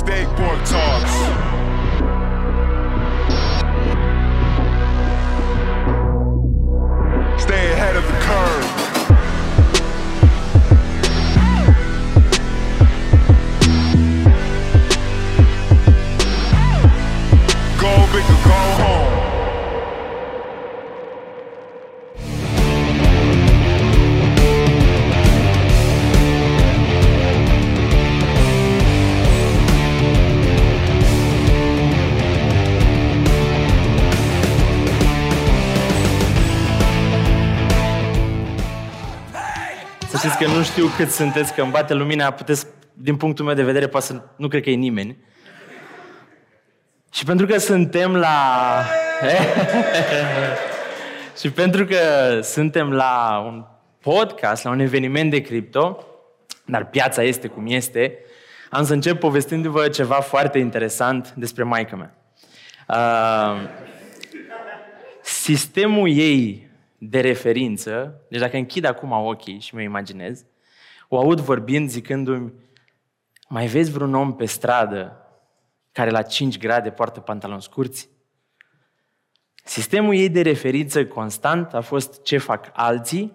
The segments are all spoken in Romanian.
steak pork chops. Nu știu cât sunteți, că îmi bate lumina, puteți, din punctul meu de vedere, poate să, nu cred că e nimeni. Și pentru că suntem la... și pentru că suntem la un podcast, la un eveniment de cripto, dar piața este cum este, am să încep povestindu-vă ceva foarte interesant despre maica mea. Uh, sistemul ei de referință, deci dacă închid acum ochii și mă imaginez, o aud vorbind, zicându-mi, mai vezi vreun om pe stradă care la 5 grade poartă pantaloni scurți? Sistemul ei de referință constant a fost ce fac alții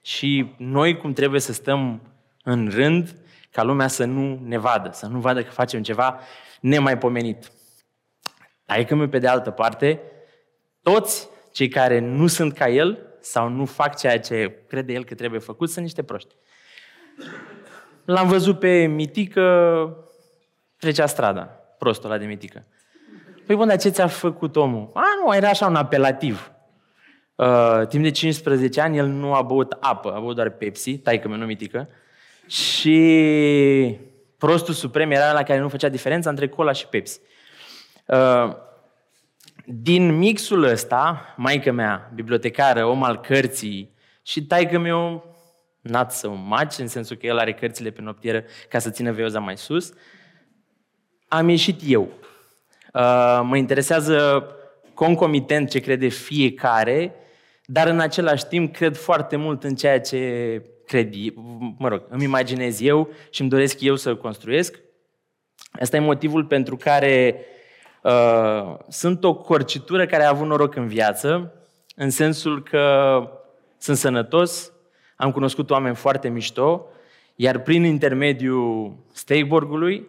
și noi cum trebuie să stăm în rând ca lumea să nu ne vadă, să nu vadă că facem ceva nemaipomenit. Adică mi pe de altă parte, toți cei care nu sunt ca el sau nu fac ceea ce crede el că trebuie făcut sunt niște proști. L-am văzut pe Mitică, trecea strada, prostul ăla de Mitică. Păi bun, dar ce ți-a făcut omul? A, nu, era așa un apelativ. Uh, timp de 15 ani el nu a băut apă, a băut doar Pepsi, taică meu nu Mitică. Și prostul suprem era la care nu făcea diferența între cola și Pepsi. Uh, din mixul ăsta, maica mea, bibliotecară, om al cărții, și taică meu, not so much, în sensul că el are cărțile pe noptieră ca să țină veoza mai sus, am ieșit eu. Uh, mă interesează concomitent ce crede fiecare, dar în același timp cred foarte mult în ceea ce cred, mă rog, îmi imaginez eu și îmi doresc eu să construiesc. Asta e motivul pentru care uh, sunt o corcitură care a avut noroc în viață, în sensul că sunt sănătos, am cunoscut oameni foarte mișto, iar prin intermediul Steakborgului,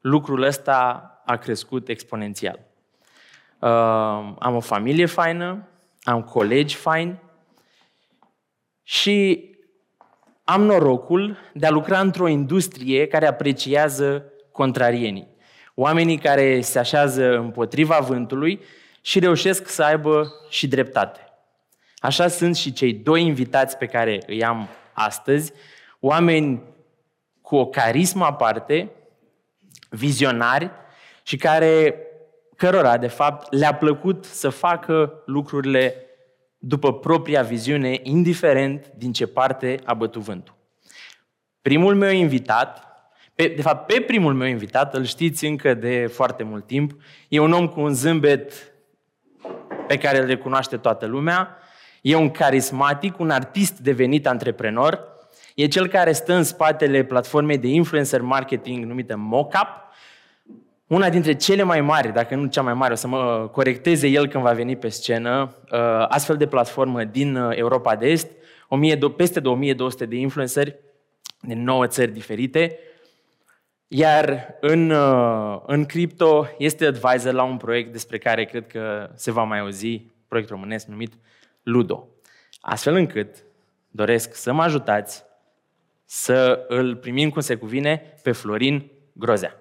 lucrul ăsta a crescut exponențial. Uh, am o familie faină, am colegi faini și am norocul de a lucra într-o industrie care apreciază contrarienii. Oamenii care se așează împotriva vântului și reușesc să aibă și dreptate. Așa sunt și cei doi invitați pe care îi am astăzi, oameni cu o carismă aparte, vizionari și care, cărora, de fapt, le-a plăcut să facă lucrurile după propria viziune, indiferent din ce parte a bătut vântul. Primul meu invitat, pe, de fapt, pe primul meu invitat, îl știți încă de foarte mult timp, e un om cu un zâmbet pe care îl recunoaște toată lumea, e un carismatic, un artist devenit antreprenor, e cel care stă în spatele platformei de influencer marketing numită Mockup, una dintre cele mai mari, dacă nu cea mai mare, o să mă corecteze el când va veni pe scenă, uh, astfel de platformă din uh, Europa de Est, 1000, peste 2200 de influenceri din 9 țări diferite, iar în, uh, în cripto este advisor la un proiect despre care cred că se va mai auzi, proiect românesc numit Ludo. Astfel încât doresc să mă ajutați să îl primim cum se cuvine pe Florin Grozea.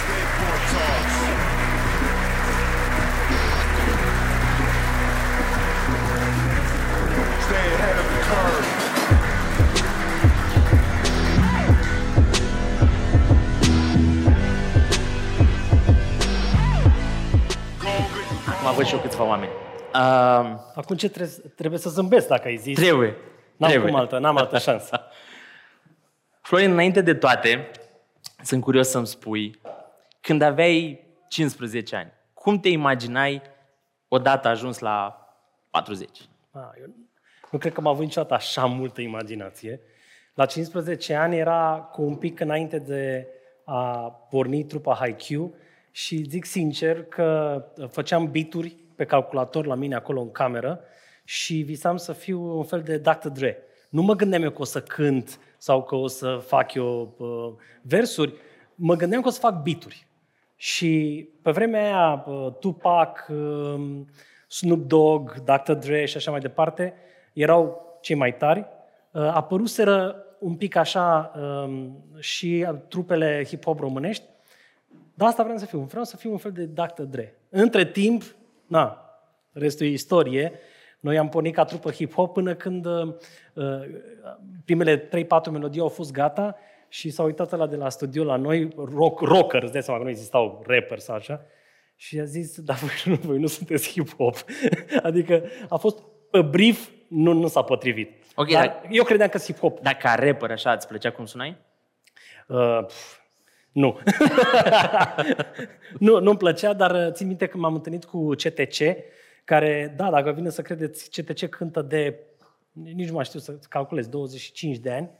Skateboard talks. Stay ahead of the curve. Go big or go Acum văd și eu câțiva oameni. Uh, Acum ce trebuie, trebuie să zâmbesc dacă ai zis? trebuie. N-am trebuie. cum altă, n-am altă șansă. Florin, înainte de toate, sunt curios să-mi spui, când aveai 15 ani, cum te imaginai odată ajuns la 40? A, eu nu cred că am avut niciodată așa multă imaginație. La 15 ani era cu un pic înainte de a pornit trupa Haikyuu și zic sincer că făceam bituri pe calculator la mine acolo în cameră și visam să fiu un fel de Dr. Dre. Nu mă gândeam eu că o să cânt sau că o să fac eu uh, versuri, mă gândeam că o să fac bituri. Și pe vremea aia, uh, Tupac, uh, Snoop Dogg, Dr. Dre și așa mai departe, erau cei mai tari. Uh, apăruseră un pic așa um, și trupele hip-hop românești, dar asta vreau să fiu. Vreau să fiu un fel de Dr. Dre. Între timp, na, restul e istorie, noi am pornit ca trupă hip-hop până când uh, primele 3-4 melodii au fost gata și s-a uitat la de la studio la noi, rock, rocker, îți dai seama că nu existau rapper sau așa, și a zis, dar voi nu, voi nu sunteți hip-hop. adică a fost pe brief, nu, nu s-a potrivit. Ok, dar dar- eu credeam că sunt hip-hop. Dar ca rapper așa îți plăcea cum sunai? Uh, pf, nu. nu, nu-mi plăcea, dar uh, țin minte că m-am întâlnit cu CTC, care, da, dacă vine să credeți, CTC cântă de, nici nu mai știu să calculez, 25 de ani.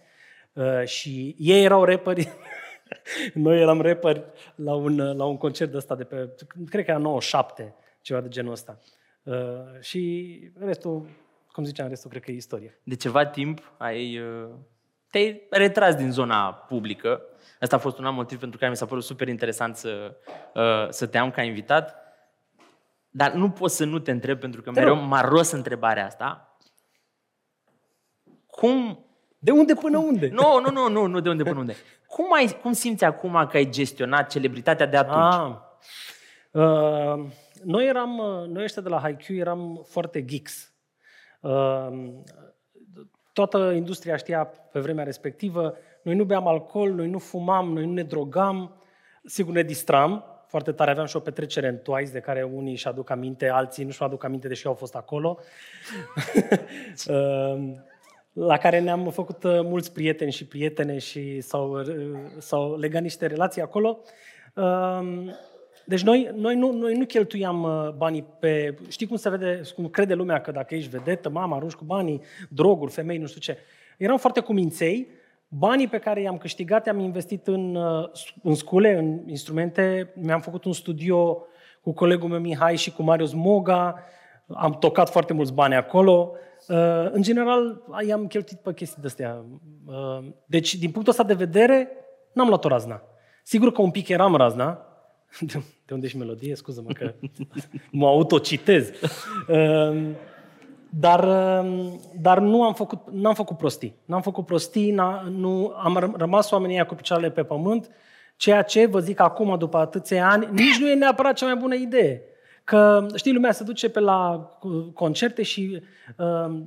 Uh, și ei erau rapperi, noi eram rapperi la un, uh, la un concert de ăsta de pe, cred că era 97, ceva de genul ăsta. Uh, și restul, cum ziceam, restul cred că e istorie. De ceva timp ai, uh, te-ai retras din zona publică. Asta a fost un alt motiv pentru care mi s-a părut super interesant să, uh, să te am ca invitat. Dar nu pot să nu te întreb, pentru că Te mereu rog. m-a ros întrebarea asta. Cum... De unde până unde? Nu, nu, nu, nu, nu de unde până unde. Cum, ai, cum simți acum că ai gestionat celebritatea de atunci? Ah. Uh, noi eram, uh, noi ăștia de la Haikyuu eram foarte geeks. Uh, toată industria știa pe vremea respectivă, noi nu beam alcool, noi nu fumam, noi nu ne drogam, sigur ne distram, foarte tare, aveam și o petrecere în Twice, de care unii își aduc aminte, alții nu și aduc aminte, deși au fost acolo. Uh, la care ne-am făcut uh, mulți prieteni și prietene și s-au, uh, s-au legat niște relații acolo. Um, Deci noi, noi, nu, noi nu cheltuiam uh, banii pe... Știi cum se vede, cum crede lumea că dacă ești vedetă, mama, arunci cu banii, droguri, femei, nu știu ce. Eram foarte cuminței. Banii pe care i-am câștigat i-am investit în, uh, în scule, în instrumente. Mi-am făcut un studio cu colegul meu Mihai și cu Marius Moga. Am tocat foarte mulți bani acolo. Uh, În general, i-am cheltuit pe chestii de-astea. Uh, Deci, din punctul ăsta de vedere, n-am luat o razna. Sigur că un pic eram razna. De de unde și melodie? Scuză-mă că mă autocitez. Uh, Dar, uh, dar nu am făcut, n-am făcut prostii. N-am făcut prostii, n-a, nu, am ră- rămas oamenii ăia cu picioarele pe pământ, ceea ce, vă zic acum, după atâția ani, nici nu e neapărat cea mai bună idee. Că, știi, lumea se duce pe la uh, concerte și, uh,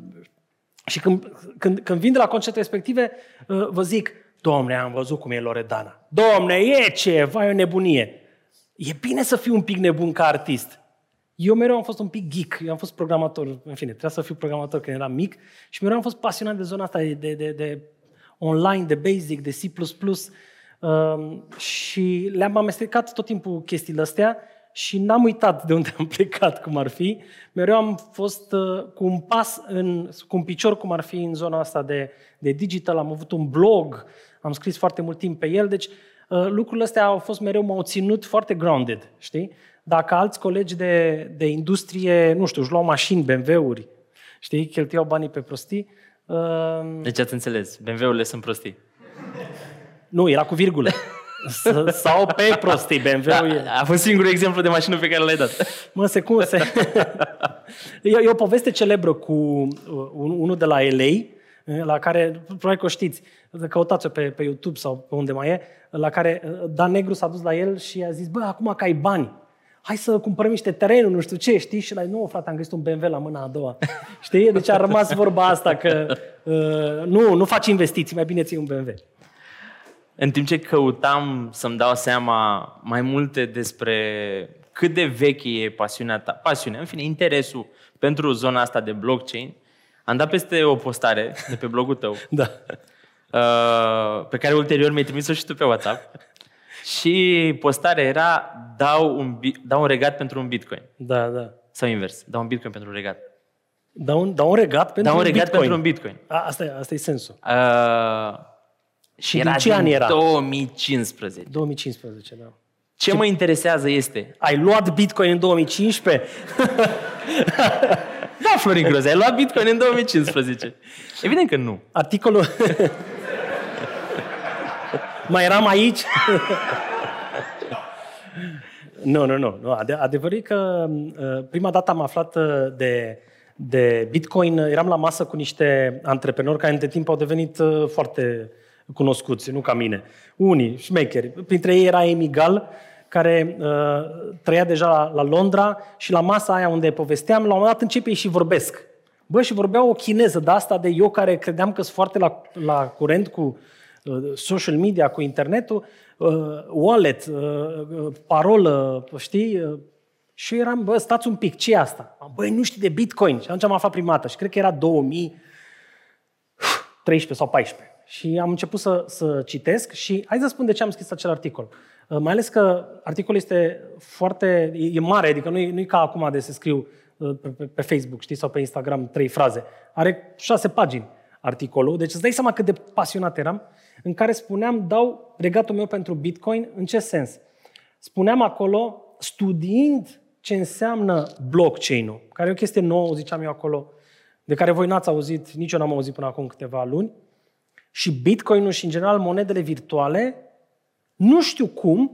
și când, când, când vin de la concerte respective, uh, vă zic, Domne, am văzut cum e Loredana. Domne, e ceva, e o nebunie. E bine să fii un pic nebun ca artist. Eu mereu am fost un pic geek, eu am fost programator, în fine, trebuia să fiu programator când eram mic și mereu am fost pasionat de zona asta de, de, de, de online, de basic, de C++. Um, și le-am amestecat tot timpul chestiile astea și n-am uitat de unde am plecat, cum ar fi. Mereu am fost uh, cu un pas, în, cu un picior, cum ar fi în zona asta de, de digital. Am avut un blog, am scris foarte mult timp pe el, deci uh, lucrurile astea au fost mereu, m-au ținut foarte grounded, știi? Dacă alți colegi de, de industrie, nu știu, își luau mașini, BMW-uri, știi, cheltuiau banii pe prostii, uh, Deci ați înțeles, BMW-urile sunt prostii. nu, era cu virgulă. S- Sau pe prostii, BMW-ul e... Da, a fost singurul exemplu de mașină pe care l-ai dat. Mă, se cum se... e, e o poveste celebră cu uh, un- unul de la LA, uh, la care, probabil că o știți, căutați-o pe, pe YouTube sau pe unde mai e, la care uh, Dan Negru s-a dus la el și a zis, bă, acum că ai bani, hai să cumpărăm niște terenuri, nu știu ce, știi? Și la nu, frate, am găsit un BMW la mâna a doua. Știi? Deci a rămas vorba asta că uh, nu, nu faci investiții, mai bine ții un BMW. În timp ce căutam să-mi dau seama mai multe despre cât de veche e pasiunea ta, pasiunea, în fine, interesul pentru zona asta de blockchain, am dat peste o postare de pe blogul tău, Da. uh, pe care ulterior mi-ai trimis-o și tu pe WhatsApp. Și postarea era dau un, bi- dau un regat pentru un bitcoin. Da, da. Sau invers, dau un bitcoin pentru un regat. Da un, da un regat pentru Dau un regat Bitcoin. pentru un bitcoin. A, asta, e, asta e sensul. Uh, Și din era ce an din era? 2015. 2015, da. Ce mă interesează este... Ai luat Bitcoin în 2015? Da, Florin Groze, ai luat Bitcoin în 2015. Evident că nu. Articolul... Mai eram aici? nu, nu, nu. nu. Ade- adevărul e că uh, prima dată am aflat uh, de, de Bitcoin, uh, eram la masă cu niște antreprenori care între timp au devenit uh, foarte cunoscuți, nu ca mine. Unii, șmecheri. Printre ei era Amy Gall, care uh, trăia deja la, la Londra și la masa aia unde povesteam, la un moment dat începe ei și vorbesc. Bă, și vorbeau o chineză de asta de eu care credeam că sunt foarte la, la curent cu uh, social media, cu internetul, uh, wallet, uh, uh, parolă, știi? Uh, și eu eram, bă, stați un pic, ce e asta? Băi, nu știi de Bitcoin. Și atunci am aflat prima dată și cred că era 2013 sau 14. Și am început să, să citesc și hai să spun de ce am scris acel articol. Uh, Mai ales că articolul este foarte, e e mare, adică nu e, nu e ca acum de să scriu uh, pe, pe, pe Facebook, știi, sau pe Instagram trei fraze. Are șase pagini articolul, deci îți dai seama cât de pasionat eram, în care spuneam, dau regatul meu pentru Bitcoin, în ce sens? Spuneam acolo, studiind ce înseamnă blockchain-ul, care e o chestie nouă, ziceam eu acolo, de care voi n-ați auzit, nici eu n-am auzit până acum câteva luni, și Bitcoin-ul și, în general, monedele virtuale, nu știu cum,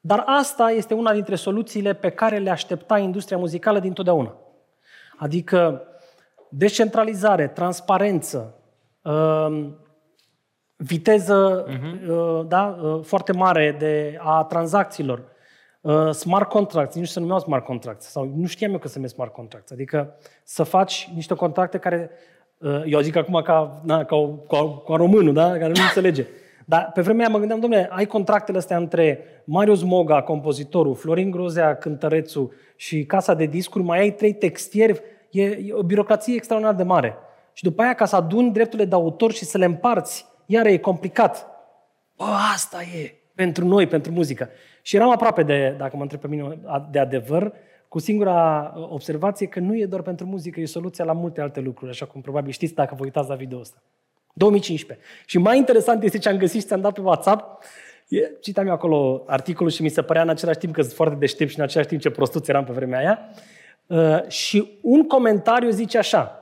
dar asta este una dintre soluțiile pe care le aștepta industria muzicală dintotdeauna. Adică descentralizare, transparență, um, viteză uh, da, uh, foarte mare de a tranzacțiilor, uh, smart contracts, nici nu se numeau smart contracts, sau nu știam eu că se numesc smart contracts, adică să faci niște contracte care, uh, eu zic acum ca, na, ca, o, ca, ca românul, da, care nu înțelege. Dar pe vremea aia mă gândeam, domnule, ai contractele astea între Marius Moga, compozitorul, Florin Grozea, cântărețul și casa de discuri, mai ai trei textieri, e, e o birocrație extraordinar de mare. Și după aia, ca să aduni drepturile de autor și să le împarți, iar e complicat. Bă, asta e pentru noi, pentru muzică. Și eram aproape de, dacă mă întreb pe mine, de adevăr, cu singura observație că nu e doar pentru muzică, e soluția la multe alte lucruri, așa cum probabil știți dacă vă uitați la video ăsta. 2015. Și mai interesant este ce am găsit și ți-am dat pe WhatsApp. E, citam eu acolo articolul și mi se părea în același timp că sunt foarte deștept și în același timp ce prostuț eram pe vremea aia. Uh, și un comentariu zice așa.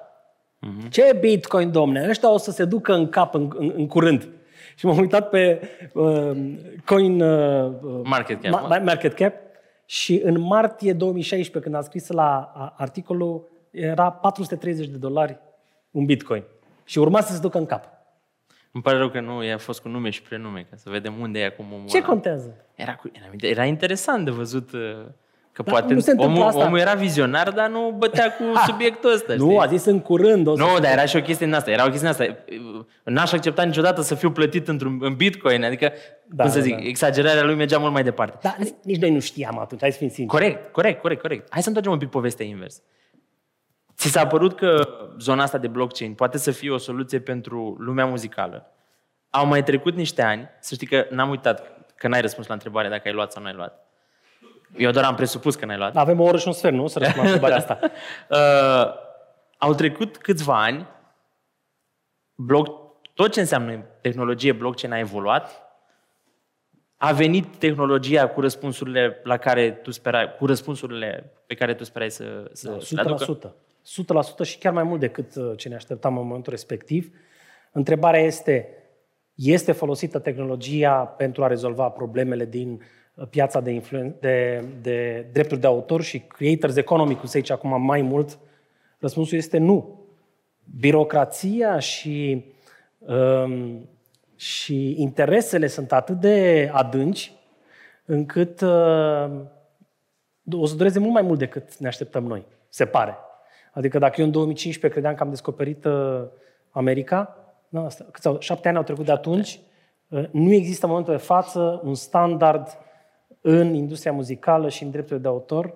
Uh-huh. Ce Bitcoin, domne? Ăștia o să se ducă în cap în, în, în curând. Și m-am uitat pe uh, Coin uh, Market cap, ma- Market Cap și în martie 2016, când am scris la a, articolul, era 430 de dolari un Bitcoin. Și urma să se ducă în cap. Îmi pare rău că nu i-a fost cu nume și prenume, ca să vedem unde e acum omul Ce ăla. contează? Era, cu, era, era interesant de văzut uh, că Dar poate nu se întâmplă omul, asta. omul era vizionar, dar nu bătea cu subiectul ăsta. Nu, știi? a zis în curând. O să Nu, dar era și o chestie din asta. Era o chestie din asta. N-aș accepta niciodată să fiu plătit într-un în bitcoin. Adică, Da, cum să da, zic, da. exagerarea lui mergea mult mai departe. Dar nici noi nu știam atunci, hai să fim sinceri. Corect, corect, corect, corect. Hai să întoarcem un pic povestea invers. Ți s-a părut că zona asta de blockchain poate să fie o soluție pentru lumea muzicală? Au mai trecut niște ani, să știi că n-am uitat că n-ai răspuns la întrebare dacă ai luat sau nu ai luat. Eu doar am presupus că n-ai luat. Avem o oră și un sfert, nu? Să răspund la întrebarea asta. Uh, au trecut câțiva ani, bloc, tot ce înseamnă tehnologie blockchain a evoluat, a venit tehnologia cu răspunsurile la care tu sperai, cu răspunsurile pe care tu sperai să, să le aducă. 100%. 100% și chiar mai mult decât uh, ce ne așteptam în momentul respectiv. Întrebarea este, este folosită tehnologia pentru a rezolva problemele din uh, piața de, influen- de, de drepturi de autor și creators economy, cum se zice acum mai mult? Răspunsul este nu. Birocrația și, um, și interesele sunt atât de adânci încât uh, o să dureze mult mai mult decât ne așteptăm noi, se pare. Adică dacă eu în 2015 credeam că am descoperit uh, America, nu, asta, câți au, șapte ani au trecut de atunci, uh, nu există în momentul de față un standard în industria muzicală și în drepturile de autor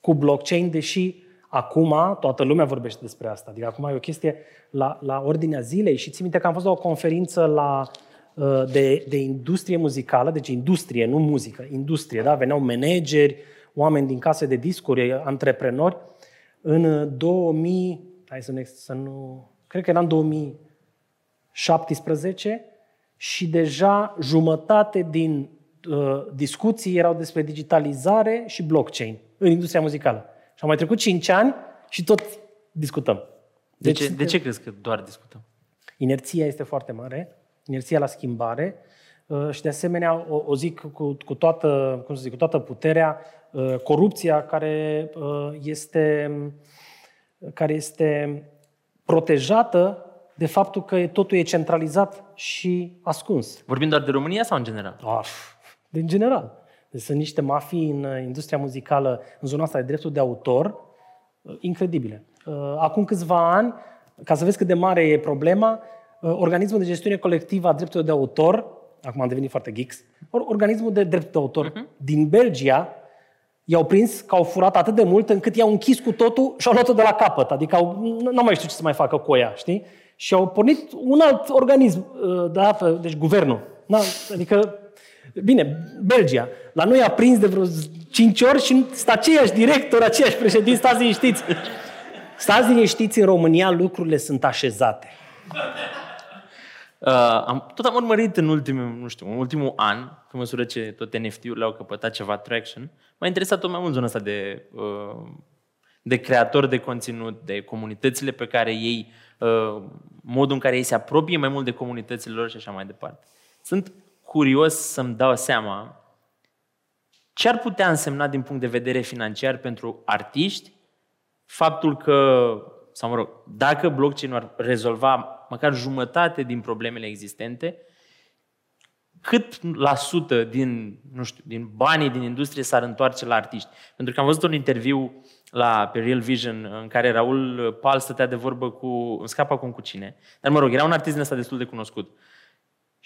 cu blockchain, deși acum toată lumea vorbește despre asta. Adică acum e o chestie la, la ordinea zilei și țin minte că am fost la o conferință la, uh, de, de industrie muzicală, deci industrie, nu muzică, industrie, da? Veneau manageri, oameni din case de discuri, antreprenori. În 2000, hai să, ne, să nu, cred că era în 2017 și deja jumătate din uh, discuții erau despre digitalizare și blockchain în industria muzicală. Și au mai trecut 5 ani și tot discutăm. De, ce, de ce crezi că doar discutăm? Inerția este foarte mare, inerția la schimbare uh, și de asemenea o, o zic cu, cu, toată, cum să zic, cu toată puterea, uh, corupția care uh, este, care este protejată de faptul că totul e centralizat și ascuns. Vorbim doar de România sau în general? Of, în general. Deci sunt niște mafii în uh, industria muzicală, în zona asta de dreptul de autor, uh, incredibile. Uh, Acum câțiva ani, ca să vezi cât de mare e problema, organismul de gestiune colectivă a drepturilor de autor, acum am devenit foarte geeks, organismul de drept de autor uh-huh. din Belgia i-au prins că au furat atât de mult încât i-au închis cu totul și au luat-o de la capăt. Adică au, nu mai știu ce să mai facă cu ea, știi? Și au pornit un alt organism, da, deci guvernul. Na, adică Bine, Belgia. La noi a prins de vreo 5 ori și sunt aceiași director, aceiași președinți, stați liniștiți. Stați liniștiți, în România lucrurile sunt așezate. Uh, am, tot am urmărit în ultimul, nu știu, în ultimul an, pe măsură ce toate NFT-urile au căpătat ceva traction, m-a interesat tot mai mult zona asta de, uh, de creator de conținut, de comunitățile pe care ei, uh, modul în care ei se apropie mai mult de comunitățile lor și așa mai departe. Sunt curios să-mi dau seama ce ar putea însemna din punct de vedere financiar pentru artiști faptul că, sau mă rog, dacă blockchain ar rezolva măcar jumătate din problemele existente, cât la sută din, nu știu, din banii din industrie s-ar întoarce la artiști. Pentru că am văzut un interviu la, pe Real Vision în care Raul Pal stătea de vorbă cu, îmi scap acum cu cine, dar mă rog, era un artist din ăsta destul de cunoscut.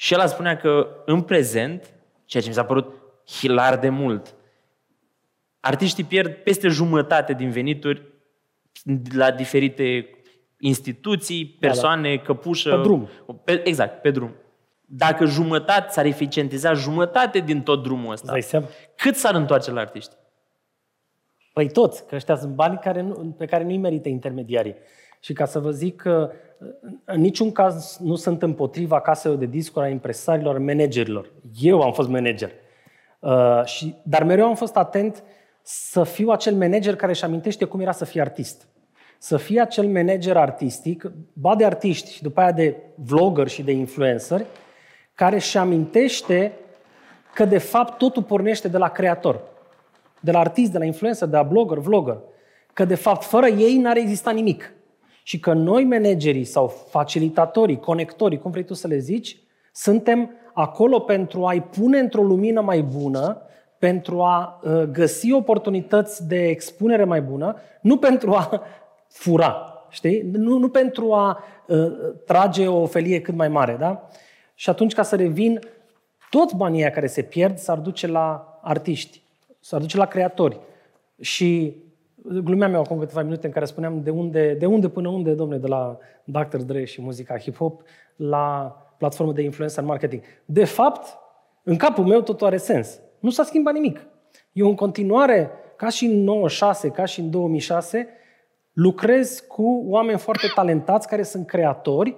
Și el spunea că în prezent, ceea ce mi s-a părut hilar de mult, artiștii pierd peste jumătate din venituri la diferite instituții, persoane, da, da. căpușă. Pe drum. Pe, exact, pe drum. Dacă jumătate s-ar eficientiza jumătate din tot drumul ăsta, cât s-ar întoarce la artiști? Păi toți, că ăștia sunt bani care nu, pe care nu-i merită intermediarii. Și ca să vă zic că în niciun caz nu sunt împotriva caselor de discuri, a impresarilor, managerilor. Eu am fost manager. Uh, și, dar mereu am fost atent să fiu acel manager care își amintește cum era să fie artist. Să fie acel manager artistic, ba de artiști și după aia de vlogger și de influencer, care își amintește că de fapt totul pornește de la creator. De la artist, de la influencer, de la blogger, vlogger. Că de fapt fără ei n-ar exista nimic. Și că noi, managerii sau facilitatorii, conectorii, cum vrei tu să le zici, suntem acolo pentru a-i pune într-o lumină mai bună, pentru a uh, găsi oportunități de expunere mai bună, nu pentru a fura, știi? Nu, nu pentru a uh, trage o felie cât mai mare, da? Și atunci, ca să revin, toți banii care se pierd s-ar duce la artiști, s-ar duce la creatori. Și Glumeam eu acum câteva minute în care spuneam de unde, de unde până unde, domnule, de la Dr. Dre și muzica hip-hop la platformă de influență în marketing. De fapt, în capul meu totul are sens. Nu s-a schimbat nimic. Eu în continuare, ca și în 96, ca și în 2006, lucrez cu oameni foarte talentați care sunt creatori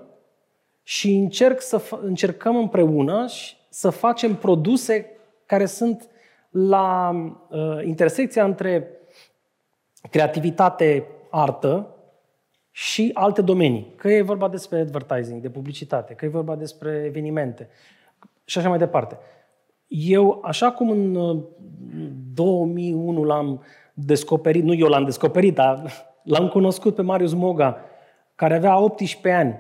și încerc să încercăm împreună să facem produse care sunt la uh, intersecția între creativitate, artă și alte domenii. Că e vorba despre advertising, de publicitate, că e vorba despre evenimente și așa mai departe. Eu, așa cum în 2001 uh, l-am descoperit, nu eu l-am descoperit, dar l-am cunoscut pe Marius Moga, care avea 18 ani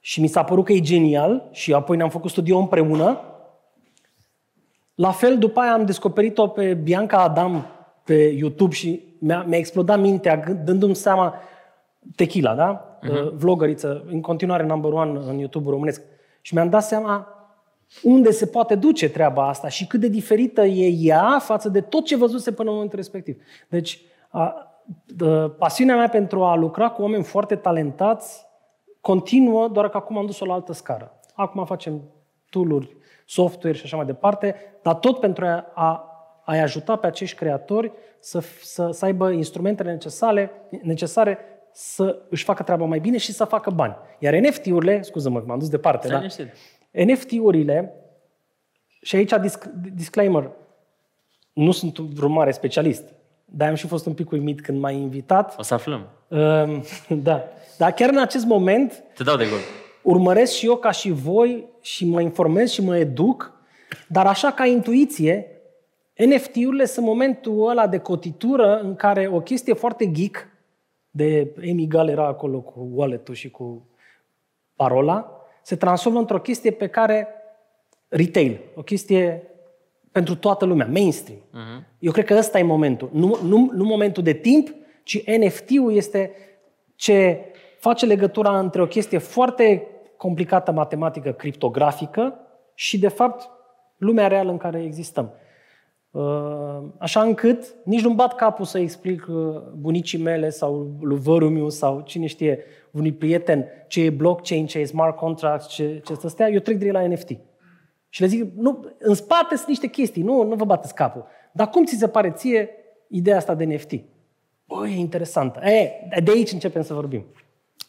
și mi s-a părut că e genial și apoi ne-am făcut studio împreună. La fel, după aia am descoperit-o pe Bianca Adam pe YouTube și mi-a, mi-a explodat mintea dându-mi seama Tequila, da? Uh-huh. Vlogăriță, în continuare number one în YouTube românesc. Și mi-am dat seama unde se poate duce treaba asta și cât de diferită e ea față de tot ce văzuse până în momentul respectiv. Deci, a, a, pasiunea mea pentru a lucra cu oameni foarte talentați continuă, doar că acum am dus-o la altă scară. Acum facem tool software și așa mai departe, dar tot pentru a, a a-i ajuta pe acești creatori să, să, să aibă instrumentele necesare, necesare să își facă treaba mai bine și să facă bani. Iar NFT-urile, scuză-mă că m-am dus departe, da? NFT-urile, și aici disc- disclaimer, nu sunt un mare specialist, dar am și fost un pic uimit când m-ai invitat. O să aflăm. Um, da. Dar chiar în acest moment Te dau de gol. urmăresc și eu ca și voi și mă informez și mă educ, dar așa ca intuiție, NFT-urile sunt momentul ăla de cotitură în care o chestie foarte geek, de Amy Gall era acolo cu wallet și cu parola, se transformă într-o chestie pe care retail, o chestie pentru toată lumea, mainstream. Uh-huh. Eu cred că ăsta e momentul. Nu, nu, nu momentul de timp, ci NFT-ul este ce face legătura între o chestie foarte complicată matematică, criptografică și, de fapt, lumea reală în care existăm. Uh, Așa încât nici nu-mi bat capul să explic uh, bunicii mele sau lui vărul meu sau cine știe, unui prieten ce e blockchain, ce e smart contracts, ce, ce să stea, eu trec direct la NFT. Și le zic, nu, în spate sunt niște chestii, nu, nu vă bateți capul. Dar cum ți se pare ție ideea asta de NFT? Băi, e interesantă. E, de aici începem să vorbim.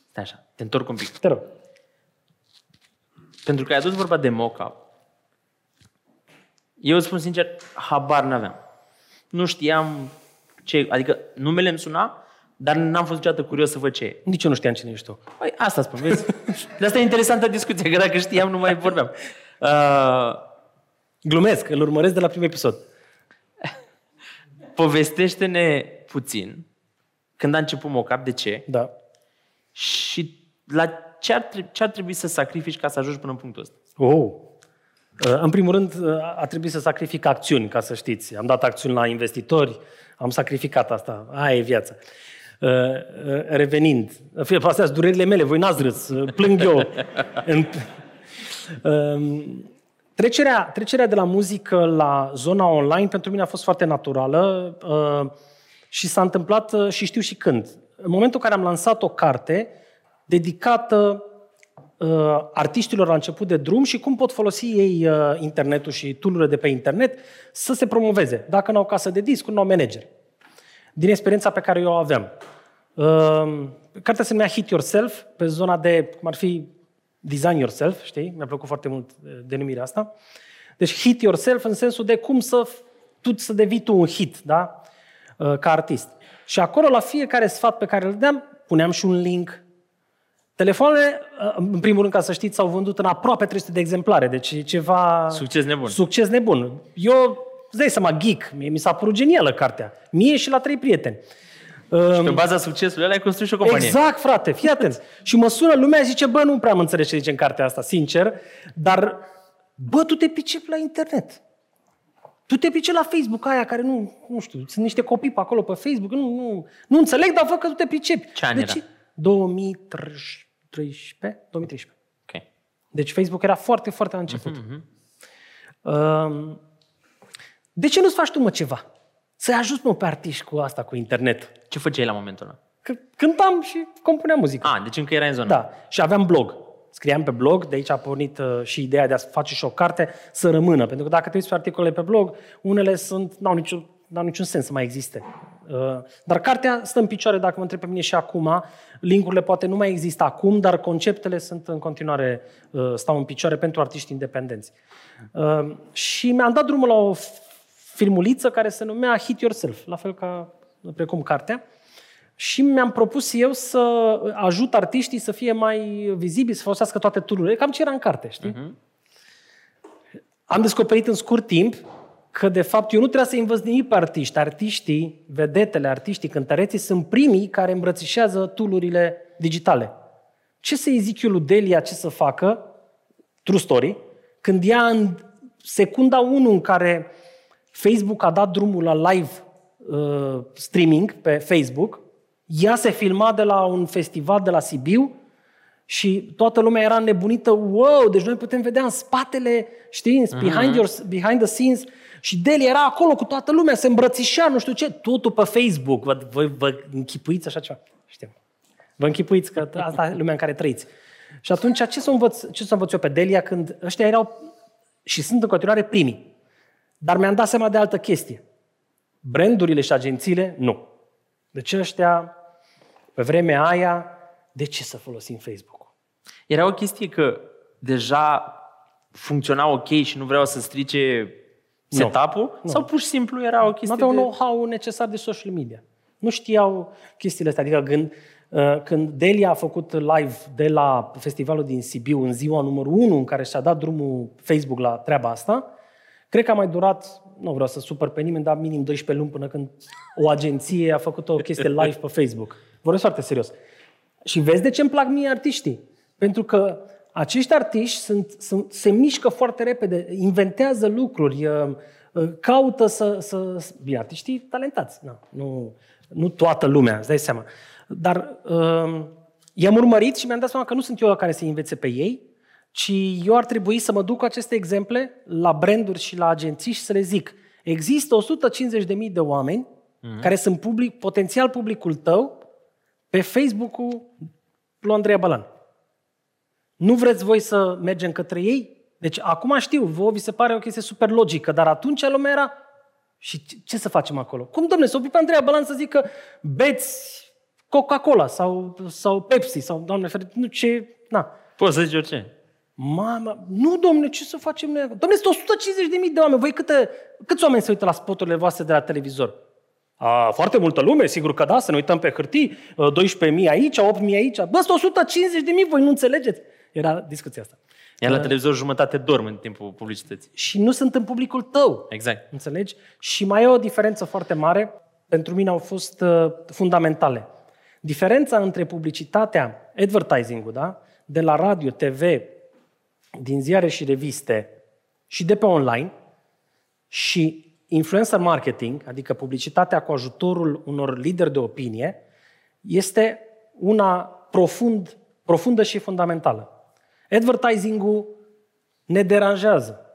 Stai așa, te întorc un pic. Te rog. Pentru că ai adus vorba de mock-up. Eu îți spun sincer, habar n-aveam. Nu știam ce... Adică numele îmi suna, dar n-am fost niciodată curios să văd ce e. Nici eu nu știam cine ești tu. Păi asta spun, vezi? De asta e interesantă discuția, că dacă știam nu mai vorbeam. Uh, Glumesc, îl urmăresc de la primul episod. povestește-ne puțin când a început mock-up, de ce Da. și la ce ar, trebui, ce ar trebui să sacrifici ca să ajungi până în punctul ăsta. Oh. Uh, În primul rând, uh, a trebuit să sacrific acțiuni, ca să știți. Am dat acțiuni la investitori, am sacrificat asta. Aia e viața. Uh, uh, Revenind, fie, astea sunt durerile mele, voi n-ați râs, uh, plâng eu. În- Um, Trecerea, trecerea de la muzică la zona online pentru mine a fost foarte naturală uh, și s-a întâmplat uh, și știu și când. În momentul în care am lansat o carte dedicată uh, artiștilor la început de drum și cum pot folosi ei uh, internetul și tool de pe internet să se promoveze. Dacă n-au casă de disc, nu au manager. Din experiența pe care eu o aveam. Uh, cartea se numea Hit Yourself, pe zona de, cum ar fi Design Yourself, știi? Mi-a plăcut foarte mult uh, denumirea asta. Deci Hit Yourself în sensul de cum să f- tu să devii tu un hit, da? Uh, Ca artist. Și acolo, la fiecare sfat pe care îl dădeam, puneam și un link Telefoanele, uh, în primul rând, ca să știți, s-au vândut în aproape 300 de exemplare, deci e ceva... Succes nebun. Succes nebun. Eu, îți dai seama, geek, mie mi s-a părut genială cartea. Mie și la trei prieteni. Și pe baza succesului ăla ai construit și o companie. Exact, frate, fii atent. și mă sună lumea, zice, bă, nu prea am înțeles ce zice în cartea asta, sincer, dar, bă, tu te pricepi la internet. Tu te pricepi la Facebook, aia care nu, nu știu, sunt niște copii pe acolo pe Facebook, nu, nu, nu înțeleg, dar văd că tu te pricepi. Ce an deci, era? 2013? 2013. Ok. Deci Facebook era foarte, foarte la început. Uh-huh. De ce nu-ți faci tu, mă, ceva? Să-i ajuți, mă, pe artiști cu asta, cu internet. Ce făceai la momentul ăla? Că cântam și compuneam muzică. A, deci încă erai în zonă. Da, și aveam blog. Scriam pe blog, de aici a pornit uh, și ideea de a face și o carte să rămână. Pentru că dacă te uiți pe articole pe blog, unele sunt, n-au, niciun, n-au niciun sens să mai existe. Uh, dar cartea stă în picioare, dacă mă întreb pe mine și acum. Linkurile poate nu mai există acum, dar conceptele sunt în continuare, uh, stau în picioare pentru artiști independenți. Uh, și mi-am dat drumul la o filmuliță care se numea Hit Yourself, la fel ca precum cartea. Și mi-am propus eu să ajut artiștii să fie mai vizibili, să folosească toate tururile, cam ce era în carte, știi? Uh-huh. Am descoperit în scurt timp că, de fapt, eu nu trebuia să învăț nimic pe artiști. Artiștii, vedetele, artiștii, cântăreții sunt primii care îmbrățișează tulurile digitale. Ce să-i zic eu lui Delia ce să facă, true story, când ea în secunda 1 în care Facebook a dat drumul la live uh, streaming pe Facebook, ea se filma de la un festival de la Sibiu și toată lumea era nebunită, wow, deci noi putem vedea în spatele, știi, behind, your, behind the scenes și Deli era acolo cu toată lumea, se îmbrățișea, nu știu ce, totul pe Facebook. Vă, vă, vă închipuiți așa ceva? Știu. Vă închipuiți că asta e lumea în care trăiți. Și atunci, ce să învăț, ce să învăț eu pe Delia când ăștia erau și sunt în continuare primii. Dar mi-am dat seama de altă chestie. Brandurile și agențiile, nu. Deci ăștia, pe vremea aia, de ce să folosim Facebook-ul? Era o chestie că deja funcționa ok și nu vreau să strice setup-ul? Nu. Sau pur și simplu era o Nu chestie aveau de... know-how necesar de social media. Nu știau chestiile astea. Adică când, uh, când Delia a făcut live de la festivalul din Sibiu în ziua numărul 1 în care și-a dat drumul Facebook la treaba asta, cred că a mai durat, nu vreau să supăr pe nimeni, dar minim 12 luni până când o agenție a făcut o chestie live pe Facebook. Vorbesc foarte serios. Și vezi de ce îmi plac mie artiștii? Pentru că acești artiști sunt, sunt, se mișcă foarte repede, inventează lucruri, uh, uh, caută să... să bine, artiștii talentați, na, nu, nu toată lumea, îți dai seama. Dar uh, i-am urmărit și mi-am dat seama că nu sunt eu care să învețe pe ei, ci eu ar trebui să mă duc cu aceste exemple la branduri și la agenții și să le zic există 150.000 de oameni mm-hmm. care sunt public, potențial publicul tău pe Facebook-ul lui Andreea Balan. Nu vreți voi să mergem către ei? Deci acum știu, vouă vi se pare o chestie super logică, dar atunci lumea era și ce- ce să facem acolo? Cum, domne, să opri pe Andreea Balan să zică beți Coca-Cola sau, sau Pepsi sau, doamne, ferit, nu ce, na. Poți să zici orice. Mama, nu, domne, ce să facem noi? acolo? Domne, sunt 150.000 de oameni. Voi câte, câți oameni se uită la spoturile voastre de la televizor? A, foarte multă lume, sigur că da, să ne uităm pe hârtii, 12.000 aici, 8.000 aici. Bă, sunt 150.000, voi nu înțelegeți? Era discuția asta. Iar la televizor jumătate dorm în timpul publicității. Și nu sunt în publicul tău. Exact. Înțelegi? Și mai e o diferență foarte mare, pentru mine au fost uh, fundamentale. Diferența între publicitatea, advertising-ul, da? de la radio, TV, din ziare și reviste și de pe online și influencer marketing, adică publicitatea cu ajutorul unor lideri de opinie, este una profund, profundă și fundamentală. Advertising-ul ne deranjează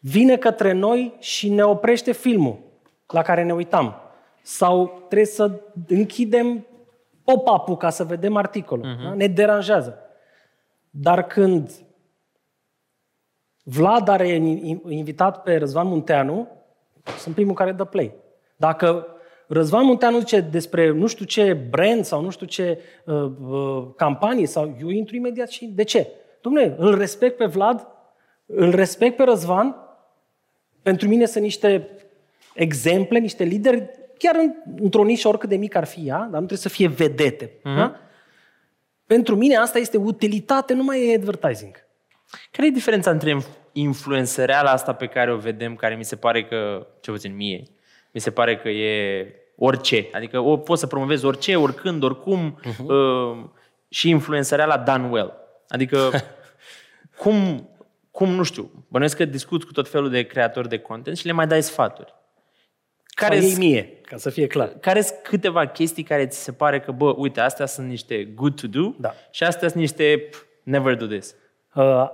vine către noi și ne oprește filmul la care ne uitam. Sau trebuie să închidem pop-up-ul ca să vedem articolul. Uh-huh. Da? Ne deranjează. Dar când Vlad are in- invitat pe Răzvan Munteanu, sunt primul care dă play. Dacă Răzvan Munteanu zice despre nu știu ce brand sau nu știu ce uh, uh, campanie, sau eu intru imediat și de ce? Dom'le, îl respect pe Vlad, îl respect pe Răzvan, pentru mine sunt niște exemple, niște lideri, chiar în, într-o nișă oricât de mică ar fi ea, dar nu trebuie să fie vedete. Uh-huh. Da? Pentru mine asta este utilitate, nu mai e advertising. Care e diferența între influențăreala asta pe care o vedem, care mi se pare că, ce puțin mie, mi se pare că e orice. Adică o, poți să promovezi orice, oricând, oricum uh-huh. uh, și influențăreala done well. Adică cum, cum, nu știu, bănuiesc că discuți cu tot felul de creatori de content și le mai dai sfaturi. Care Care ei mie, ca să fie clar. care sunt câteva chestii care ți se pare că, bă, uite, astea sunt niște good to do Da. și astea sunt niște pff, never do this. Uh,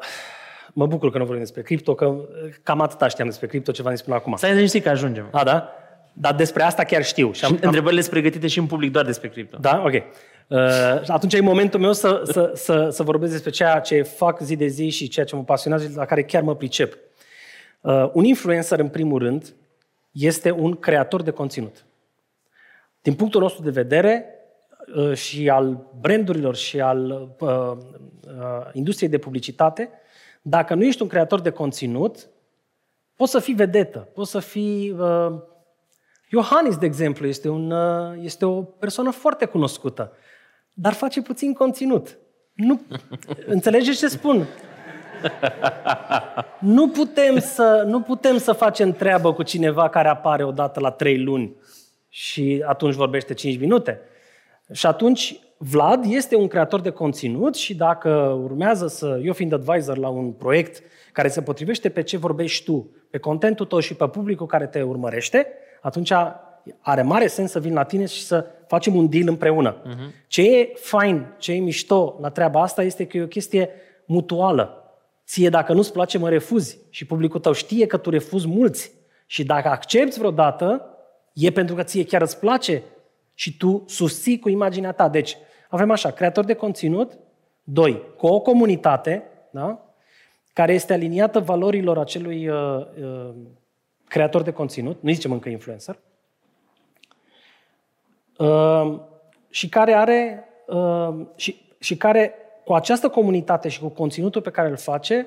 mă bucur că nu vorbim despre cripto, că uh, cam atâta știam despre cripto ce v-am zis până acum. Stai liniștit că ajungem. A, da? Dar despre asta chiar știu. Și am, am, Întrebările sunt pregătite și în public doar despre cripto. Da? Ok. Uh, și atunci e momentul meu să, să, să, să vorbesc despre ceea ce fac zi de zi și ceea ce mă pasionează și la care chiar mă pricep. Uh, un influencer, în primul rând, este un creator de conținut. Din punctul nostru de vedere uh, și al brandurilor și al uh, uh, industriei de publicitate, dacă nu ești un creator de conținut, poți să fii vedetă, poți să fii... Uh, Iohannis, de exemplu, este, un, uh, este o persoană foarte cunoscută, dar face puțin conținut. Nu, înțelegeți ce spun? Nu putem, să, nu putem să facem treabă cu cineva care apare odată la trei luni și atunci vorbește 5 minute. Și atunci Vlad este un creator de conținut și dacă urmează să, eu fiind advisor la un proiect care se potrivește pe ce vorbești tu, pe contentul tău și pe publicul care te urmărește, atunci are mare sens să vin la tine și să facem un deal împreună. Uh-huh. Ce e fain, ce e mișto la treaba asta este că e o chestie mutuală. Ție dacă nu-ți place, mă refuzi. Și publicul tău știe că tu refuzi mulți. Și dacă accepti vreodată, e pentru că ție chiar îți place și tu susții cu imaginea ta. Deci, avem așa, creator de conținut, doi, cu o comunitate, da? care este aliniată valorilor acelui uh, uh, creator de conținut, nu zicem încă influencer, uh, și care are uh, și, și care cu această comunitate și cu conținutul pe care îl face,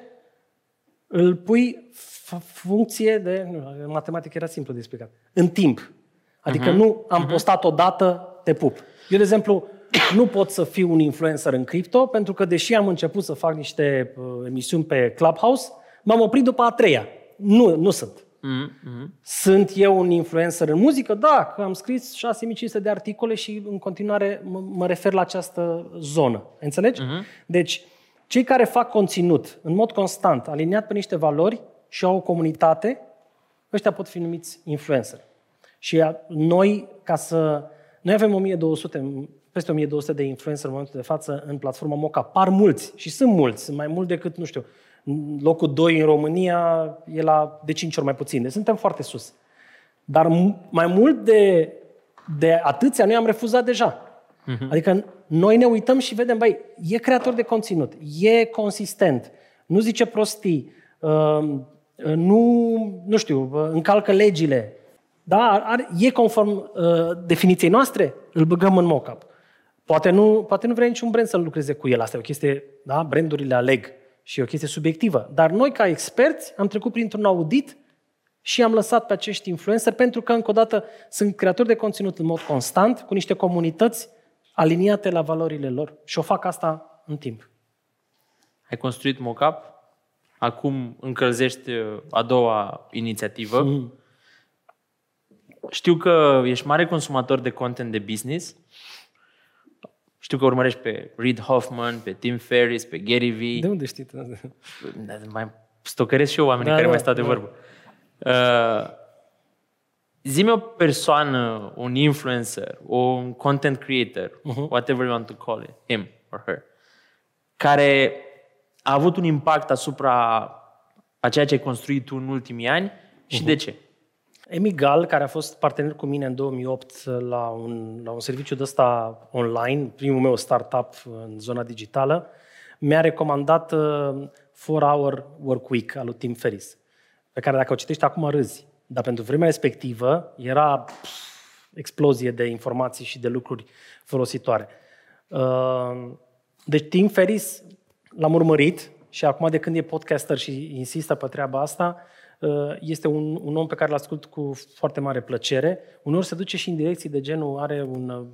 îl pui f- funcție de, nu, în matematică era simplu de explicat, în timp. Adică uh-huh. nu am uh-huh. postat odată, te pup. Eu, de exemplu, nu pot să fiu un influencer în cripto, pentru că deși am început să fac niște uh, emisiuni pe Clubhouse, m-am oprit după a treia. Nu, nu sunt. Mm-hmm. Sunt eu un influencer în muzică? Da, că am scris 6500 de articole și în continuare mă, mă refer la această zonă. Înțelegi? Uh-huh. Deci, cei care fac conținut în mod constant, aliniat pe niște valori și au o comunitate, ăștia pot fi numiți influencer. Și a- noi, ca să... Noi avem 1200, peste 1200 de influencer în momentul de față în platforma Moca. Par mulți și sunt mulți, sunt mai mult decât, nu știu, locul 2 în România e la de 5 ori mai puțin. Deci suntem foarte sus. Dar m- mai mult de, de atâția noi am refuzat deja. Uh-huh. Adică noi ne uităm și vedem, băi, e creator de conținut, e consistent, nu zice prostii, uh, nu, nu știu, uh, încalcă legile, da, are, e conform uh, definiției noastre, îl băgăm în mock-up. Poate nu, poate nu vrea niciun brand să lucreze cu el. Asta e o chestie, da, brandurile aleg și e o chestie subiectivă. Dar noi, ca experți, am trecut printr-un audit și am lăsat pe acești influencer pentru că, încă o dată, sunt creatori de conținut în mod constant, cu niște comunități aliniate la valorile lor și o fac asta în timp. Ai construit mockup, acum încălzești uh, a doua inițiativă. Mm. Știu că ești mare consumator de content de business. Știu că urmărești pe Reid Hoffman, pe Tim Ferriss, pe Gary Vee. De unde știi tu? Da, mai stocăresc și eu oamenii Da, care da, mai stau de da. vorbă. Uh, zi-mi o persoană, un influencer, un content creator, Mhm. whatever you want to call it, him or her, care a avut un impact asupra a ceea ce ai construit tu în ultimii ani și Mhm. de ce? Emi Gal, care a fost partener cu mine în 2008 la un, la un serviciu de ăsta online, primul meu startup în zona digitală, mi-a recomandat uh, 4-Hour Work Week al lui Tim Ferriss, pe care dacă o citești acum râzi. Dar pentru vremea respectivă era pf, explozie de informații și de lucruri folositoare. Uh, Deci Tim Ferriss l-am urmărit și acum de când e podcaster și insistă pe treaba asta, uh, este un, un om pe care îl ascult cu foarte mare plăcere. Uneori se duce și în direcții de genul, are un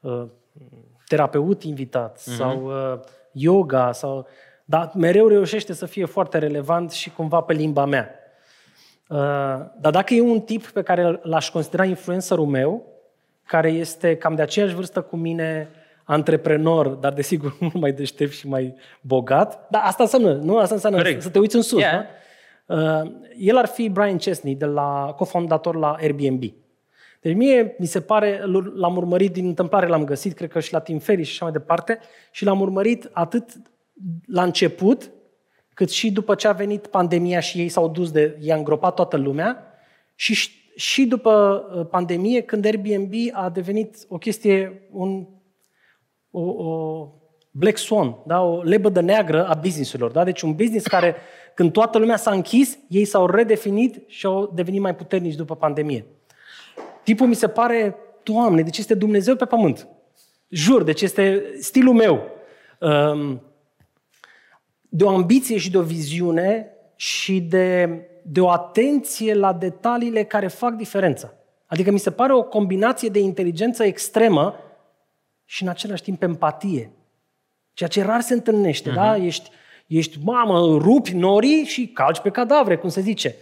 uh, terapeut invitat mm-hmm. sau uh, yoga, sau, dar mereu reușește să fie foarte relevant și cumva pe limba mea. Uh, dar dacă e un tip pe care l-aș considera influencerul meu, care este cam de aceeași vârstă cu mine, antreprenor, dar desigur mult mai deștept și mai bogat, dar asta înseamnă, nu? Asta înseamnă Corect. să te uiți în sus, Yeah. da? Uh, el ar fi Brian Chesney, de la, cofondator la Airbnb. Deci mie mi se pare, l- l-am urmărit din întâmplare, l-am găsit, cred că și la Tim Ferriss și așa mai departe, și l-am urmărit atât la început, cât și după ce a venit pandemia și ei s-au dus de, i-a îngropat toată lumea, și, și după uh, pandemie, când Airbnb a devenit o chestie, un, o, o black swan, da? o lebădă neagră a businessurilor. Da? Deci un business care, când toată lumea s-a închis, ei s-au redefinit și au devenit mai puternici după pandemie. Tipul mi se pare, Doamne, deci este Dumnezeu pe pământ. Jur, deci este stilul meu. Um, de o ambiție și de o viziune și de, de o atenție la detaliile care fac diferența. Adică mi se pare o combinație de inteligență extremă și în același timp empatie. Ceea ce rar se întâlnește, uh-huh. da? Ești, ești, mamă, rupi norii și calci pe cadavre, cum se zice.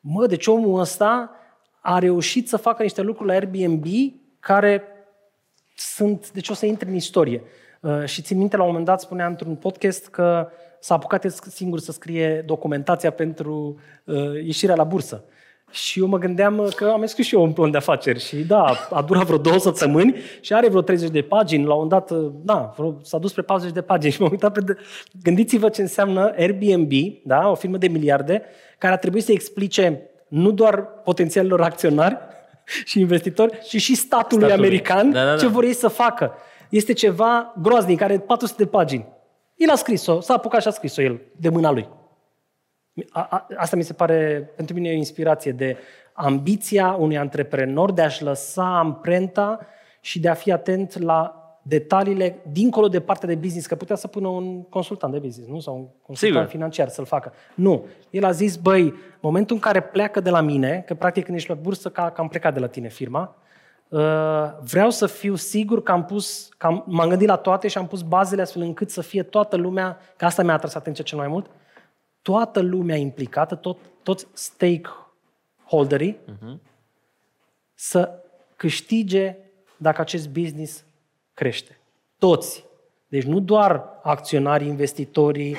Mă, deci omul ăsta a reușit să facă niște lucruri la Airbnb care sunt, deci o să intre în istorie. Uh, și țin minte, la un moment dat spunea într-un podcast că s-a apucat el singur să scrie documentația pentru uh, ieșirea la bursă. Și eu mă gândeam uh, că am scris și eu un plan de afaceri și da, a durat vreo două săptămâni și are vreo 30 de pagini. La un dat, uh, da, vreo, s-a dus spre 40 de pagini și m-am uitat pe... De... Gândiți-vă ce înseamnă Airbnb, da, o firmă de miliarde, care a trebuit să explice nu doar potențialilor acționari și investitori, ci și statului, Statului. american Da, da, da. ce vor ei să facă. Este ceva groaznic, are 400 de pagini. El a scris-o, s-a apucat și a scris-o el, de mâna lui. A, a, asta mi se pare, pentru mine, o inspirație de ambiția unui antreprenor de a-și lăsa amprenta și de a fi atent la detaliile dincolo de partea de business, că putea să pună un consultant de business, nu? Sau un consultant Sigur. financiar să-l facă. Nu. El a zis, băi, momentul în care pleacă de la mine, că practic când ești la bursă, ca, că am plecat de la tine firma, uh, vreau să fiu sigur că am pus, că am, m-am gândit la toate și am pus bazele astfel încât să fie toată lumea, că asta mi-a atras atenția cel mai mult, toată lumea implicată, tot, toți stakeholderii, uh-huh. să câștige dacă acest business crește. Toți. Deci nu doar acționarii, investitorii,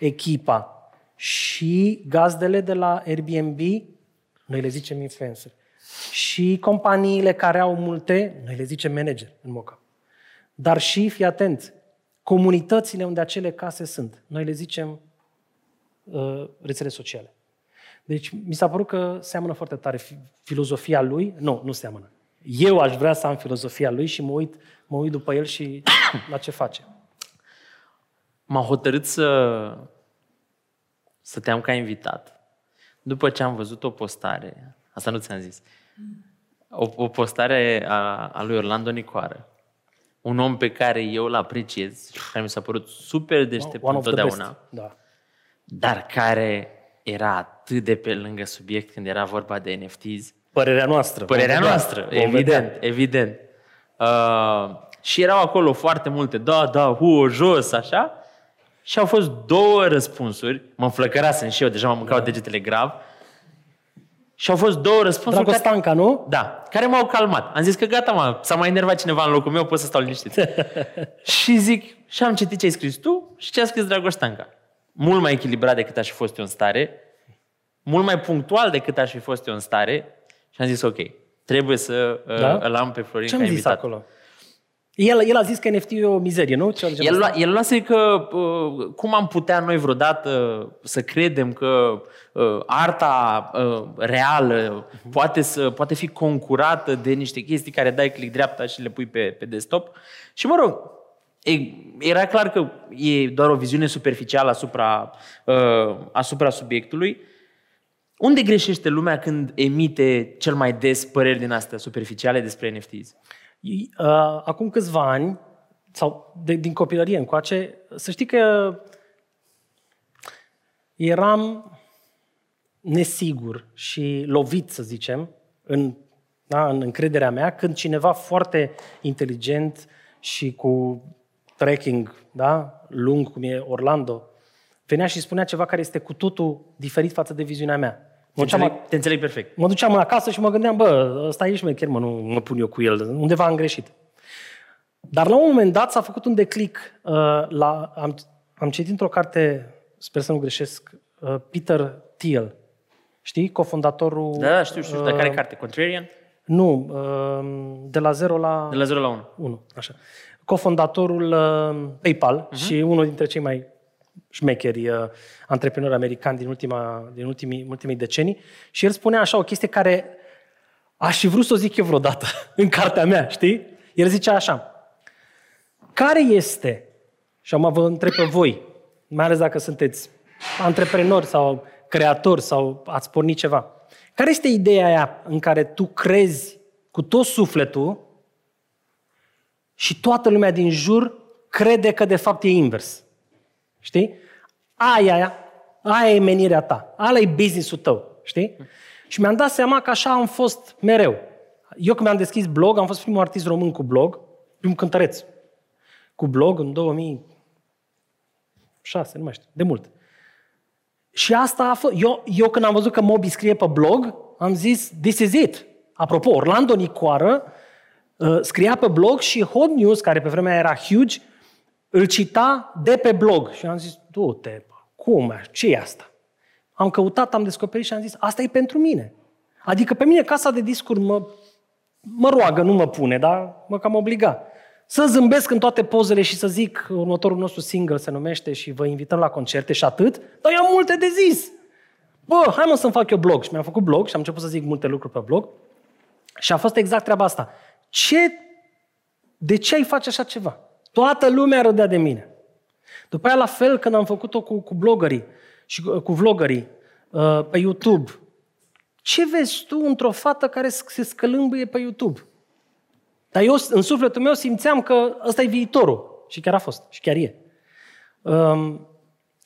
echipa, și gazdele de la Airbnb, noi le zicem influencer, și companiile care au multe, noi le zicem manager în moca. Dar și, fii atent, comunitățile unde acele case sunt, noi le zicem uh, rețele sociale. Deci mi s-a părut că seamănă foarte tare fi- filozofia lui. Nu, nu seamănă. Eu aș vrea să am filozofia lui și mă uit, mă uit după el și la ce face. M-am hotărât să, să te am ca invitat. După ce am văzut o postare, asta nu ți-am zis, o, o postare a, a lui Orlando Nicoară, un om pe care eu îl apreciez, care mi s-a părut super deștept One of the best. întotdeauna, Da. Dar care era atât de pe lângă subiect când era vorba de NFTs. Părerea noastră. Părerea Vom vedea. noastră, Vom evident, vedea. evident. Uh, și erau acolo foarte multe, da, da, hu, jos, așa. Și au fost două răspunsuri. Mă înflăcărasem și eu, deja m-am mâncat degetele grav. Și au fost două răspunsuri care, Dragostanca, nu? da, care m-au calmat. Am zis că gata, mă, s-a mai enervat cineva în locul meu, pot să stau liniștit. și zic, și am citit ce ai scris tu și ce a scris Dragostanca. Mult mai echilibrat decât aș fi fost eu în stare, mult mai punctual decât aș fi fost eu în stare și am zis, ok, trebuie să Da? da? îl am pe Florin Ce ca am zis invitat. acolo? El, el a zis că NFT e o mizerie, nu? Ceva de genul El, ăsta? lua, el luase că uh, cum am putea noi vreodată să credem că uh, arta uh, reală poate, să, poate fi concurată de niște chestii care dai click dreapta și le pui pe, pe desktop. Și mă rog, e, era clar că e doar o viziune superficială asupra, uh, asupra subiectului. Unde greșește lumea când emite cel mai des păreri din astea superficiale despre NFTs? I- uh, Acum câțiva ani, sau de, din copilărie încoace, să știi că eram nesigur și lovit, să zicem, în, da, în încrederea mea, când cineva foarte inteligent și cu tracking da, lung, cum e Orlando, venea și spunea ceva care este cu totul diferit față de viziunea mea. Te Mă duceam, înțeleg, te înțeleg perfect. mă duceam acasă și mă gândeam, bă, ăsta e șmecher, mă, nu mă pun eu cu el, undeva am greșit. Dar la un moment dat s-a făcut un declic. Uh, la, am, am citit într-o carte, sper să nu greșesc, uh, Peter Thiel. Știi? Cofondatorul... Da, da, știu, știu. Dar care uh, carte? Contrarian? Nu, uh, de la 0 la De la 0 la 1. 1. Așa. Cofondatorul uh, PayPal uh-huh. și unul dintre cei mai șmecheri uh, antreprenori americani din, ultima, din ultimii, ultimii decenii. Și el spunea așa o chestie care aș fi vrut să o zic eu vreodată în cartea mea, știi? El zicea așa, care este, și am vă întreb pe voi, mai ales dacă sunteți antreprenori sau creatori sau ați pornit ceva, care este ideea aia în care tu crezi cu tot sufletul și toată lumea din jur crede că de fapt e invers? Știi? Aia, aia e menirea ta, aia e business-ul tău, știi? Și mi-am dat seama că așa am fost mereu. Eu când mi-am deschis blog, am fost primul artist român cu blog, primul cântăreț cu blog în 2006, nu mai știu, de mult. Și asta a fost. Eu, eu când am văzut că Mobi scrie pe blog, am zis, this is it. Apropo, Orlando Nicoară uh, scria pe blog și Hot News, care pe vremea era huge, îl cita de pe blog. Și am zis, du-te, bă, cum, ce e asta? Am căutat, am descoperit și am zis, asta e pentru mine. Adică pe mine casa de discuri mă, mă roagă, nu mă pune, dar mă cam obliga. Să zâmbesc în toate pozele și să zic, următorul nostru single se numește și vă invităm la concerte și atât, dar eu am multe de zis. Bă, hai mă să-mi fac eu blog. Și mi-am făcut blog și am început să zic multe lucruri pe blog. Și a fost exact treaba asta. Ce, de ce ai face așa ceva? Toată lumea râdea de mine. După aia, la fel, când am făcut-o cu, cu blogării și cu, cu vlogării uh, pe YouTube, ce vezi tu într-o fată care se scălâmbâie pe YouTube? Dar eu, în sufletul meu, simțeam că ăsta e viitorul. Și chiar a fost. Și chiar e. Um,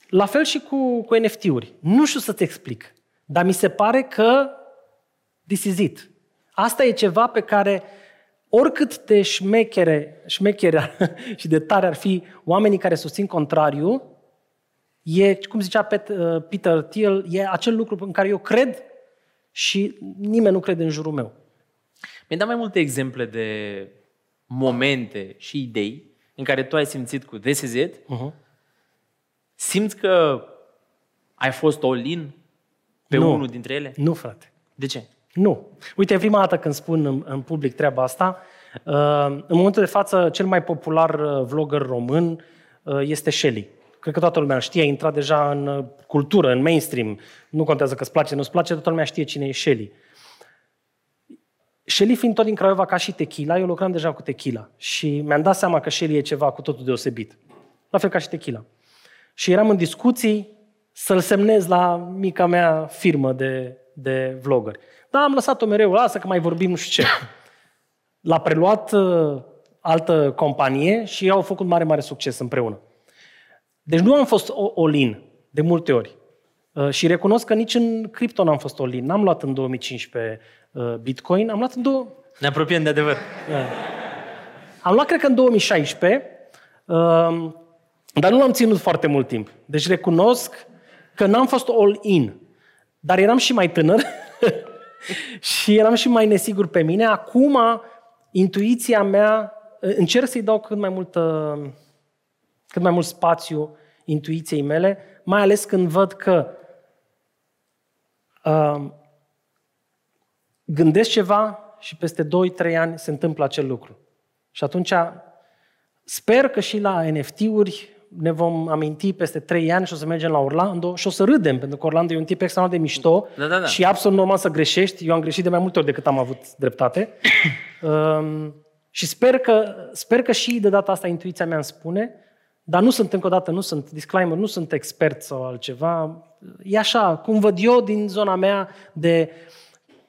la fel și cu, cu NFT-uri. Nu știu să-ți explic. Dar mi se pare că this is it. Asta e ceva pe care oricât de șmechere, șmechere și de tare ar fi oamenii care susțin contrariu, e, cum zicea Peter Thiel, e acel lucru în care eu cred și nimeni nu crede în jurul meu. Mi-ai dat mai multe exemple de momente și idei în care tu ai simțit cu this is it. Uh-huh. Simți că ai fost all-in pe Nu. unul dintre ele? Nu, frate. De ce? Nu. Uite, prima dată când spun în, în public treaba asta, uh, în momentul de față, cel mai popular uh, vlogger român uh, este Shelly. Cred că toată lumea îl știe, a intrat deja în uh, cultură, în mainstream. Nu contează că îți place, nu-ți place, toată lumea știe cine e Shelly. Shelly fiind tot din Craiova ca și tequila, eu lucram deja cu tequila și mi-am dat seama că Shelly e ceva cu totul deosebit. La fel ca și tequila. Și eram în discuții să-l semnez la mica mea firmă de, de vloggeri. Dar am lăsat-o mereu, lasă că mai vorbim nu știu ce. L-a preluat uh, altă companie și ei au făcut mare, mare succes împreună. Deci nu am fost o- all-in de multe ori. Uh, și recunosc că nici în cripto n-am fost all-in. N-am luat în 2015 uh, Bitcoin, am luat în două, Ne apropiem de adevăr. am luat, cred că în 2016, um, dar nu l-am ținut foarte mult timp. Deci recunosc că n-am fost all-in. Dar eram și mai tânăr și eram și mai nesigur pe mine. Acum, intuiția mea, încerc să-i dau cât mai mult, uh, cât mai mult spațiu intuiției mele, mai ales când văd că uh, gândesc ceva și peste 2-3 ani se întâmplă acel lucru. Și atunci sper că și la NFT-uri ne vom aminti peste 3 ani și o să mergem la Orlando și o să râdem, pentru că Orlando e un tip extraordinar de mișto Da, da, da. și e absolut normal să greșești. Eu am greșit de mai multe ori decât am avut dreptate. um, și sper că, sper că și de data asta intuiția mea îmi spune, dar nu sunt încă o dată, nu sunt, disclaimer, nu sunt expert sau altceva. E așa, cum văd eu din zona mea de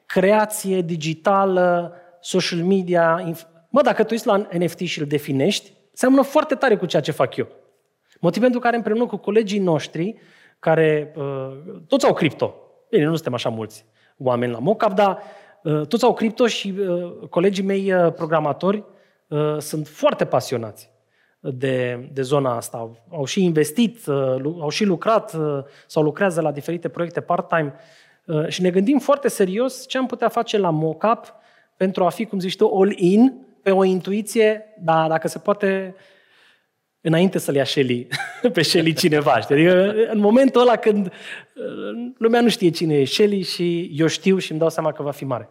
creație digitală, social media. inf- Mă, dacă tu ești la NFT și îl definești, seamănă foarte tare cu ceea ce fac eu. Motiv pentru care împreună cu colegii noștri, care uh, toți au cripto, bine, nu suntem așa mulți oameni la mocap, dar uh, toți au cripto și uh, colegii mei uh, programatori uh, sunt foarte pasionați de, de zona asta. Au, au și investit, uh, lu- au și lucrat uh, sau lucrează la diferite proiecte part-time uh, și ne gândim foarte serios ce am putea face la mocap pentru a fi, cum zici tu, all-in pe o intuiție, dar dacă se poate, înainte să-l ia Shelly, pe Shelly cineva. Știi? Adică în momentul ăla când uh, lumea nu știe cine e Shelly și eu știu și îmi dau seama că va fi mare.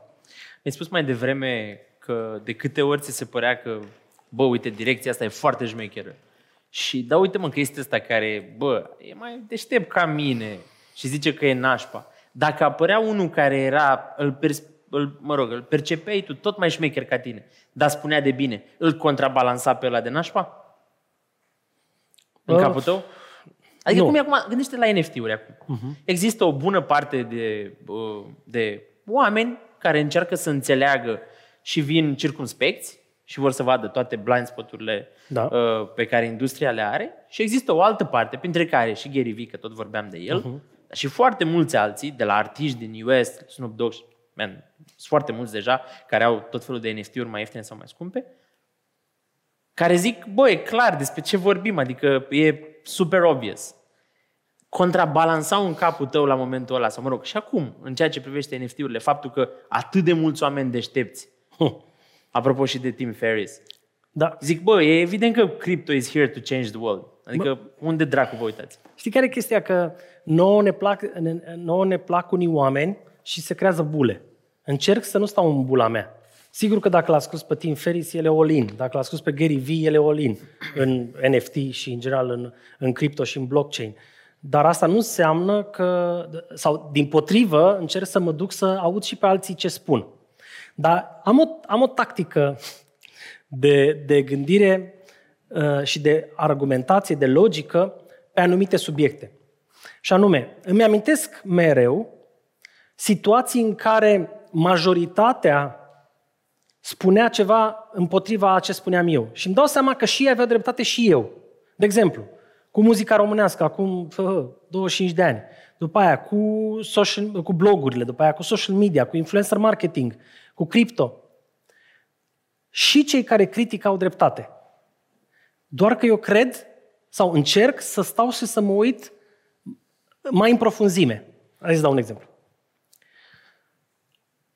Mi-ai spus mai devreme că de câte ori ți se părea că, bă, uite, direcția asta e foarte șmecheră. Și da, uite mă că este ăsta care, bă, e mai deștept ca mine și zice că e nașpa. Dacă apărea unul care era, îl, pers- îl, mă rog, îl percepeai tu tot mai șmecher ca tine, dar spunea de bine, îl contrabalansa pe ăla de nașpa? În Uh, capul tău? Adică nu. cum e acum, gândește la NFT-uri acum. Uh-huh. Există o bună parte de, uh, de oameni care încearcă să înțeleagă și vin circumspecți și vor să vadă toate blind spot-urile Da. uh, pe care industria le are și există o altă parte, printre care și Gary Vee, că tot vorbeam de el, uh-huh. dar și foarte mulți alții, de la artiști din US, Snoop Dogg, man, sunt foarte mulți deja, care au tot felul de NFT-uri mai ieftine sau mai scumpe, care zic, bă, e clar despre ce vorbim, adică e super obvious. Contrabalansau în capul tău la momentul ăla, sau mă rog, și acum, în ceea ce privește NFT-urile, faptul că atât de mulți oameni deștepți, Hm. apropo și de Tim Ferriss, Da. zic, bă, e evident că crypto is here to change the world. Adică, bă. unde dracu vă uitați? Știi care e chestia? Că nouă ne, plac, ne, nouă ne plac unii oameni și se creează bule. Încerc să nu stau în bula mea. Sigur că dacă l-a scos pe Tim Ferriss, el e all-in. Dacă l-a scos pe Gary Vee, el e all-in în NFT și, în general, în, în cripto și în blockchain. Dar asta nu înseamnă că, sau din potrivă, încerc să mă duc să aud și pe alții ce spun. Dar am o, am o tactică de, de gândire uh, și de argumentație, de logică pe anumite subiecte. Și anume, îmi amintesc mereu situații în care majoritatea spunea ceva împotriva a ce spuneam eu. Și îmi dau seama că și ei aveau dreptate și eu. De exemplu, cu muzica românească, acum hă, 25 de ani. După aia cu, social, cu blogurile, după aia cu social media, cu influencer marketing, cu cripto. Și cei care critică au dreptate. Doar că eu cred sau încerc să stau și să mă uit mai în profunzime. Hai să dau un exemplu.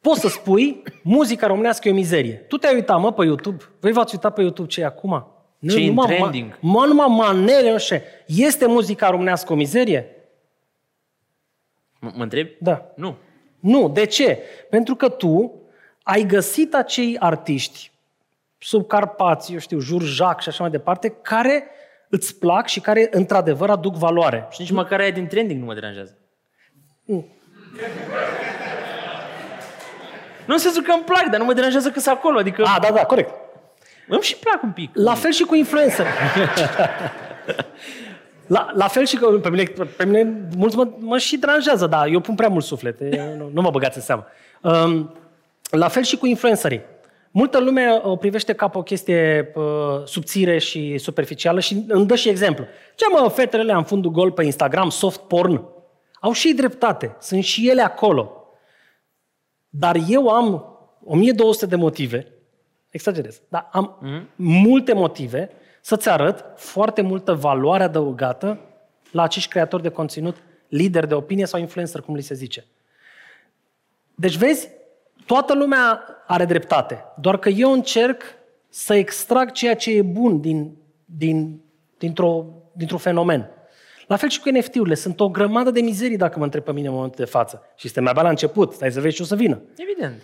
Poți să spui, muzica românească e o mizerie. Tu te-ai uitat, mă, pe YouTube? Voi v-ați uitat pe YouTube ce e acum? Ce e în numai trending? Ma, mă, numai manele, nu știu. Este muzica românească o mizerie? M- mă întreb? Da. Nu. Nu. De ce? Pentru că tu ai găsit acei artiști sub Carpați, eu știu, Jurjac și așa mai departe, care îți plac și care într-adevăr aduc valoare. Și nici măcar aia din trending nu mă deranjează. Nu în sensul că îmi plac, dar nu mă deranjează că sunt acolo. Adică A, da, da, corect. îmi și plac un pic. La fel și cu influencer. La, la fel și că pe mine, pe mine mulți mă, mă și deranjează, dar eu pun prea mult suflet, e, nu, nu mă băgați în seamă. Um, la fel și cu influencerii. Multă lume o privește ca pe o chestie uh, subțire și superficială și îmi dă și exemplu. Ce mă, fetele în fundul gol pe Instagram, soft porn, au și ei dreptate, sunt și ele acolo. Dar eu am 1200 de motive, exagerez, dar am mm-hmm. multe motive să-ți arăt foarte multă valoare adăugată la acești creatori de conținut, lideri de opinie sau influencer, cum li se zice. Deci vezi, toată lumea are dreptate, doar că eu încerc să extrag ceea ce e bun din, din, dintr-o, dintr-un fenomen. La fel și cu NFT-urile. Sunt o grămadă de mizerii dacă mă întreb pe mine în momentul de față. Și suntem abia la început. Stai să vezi ce o să vină. Evident.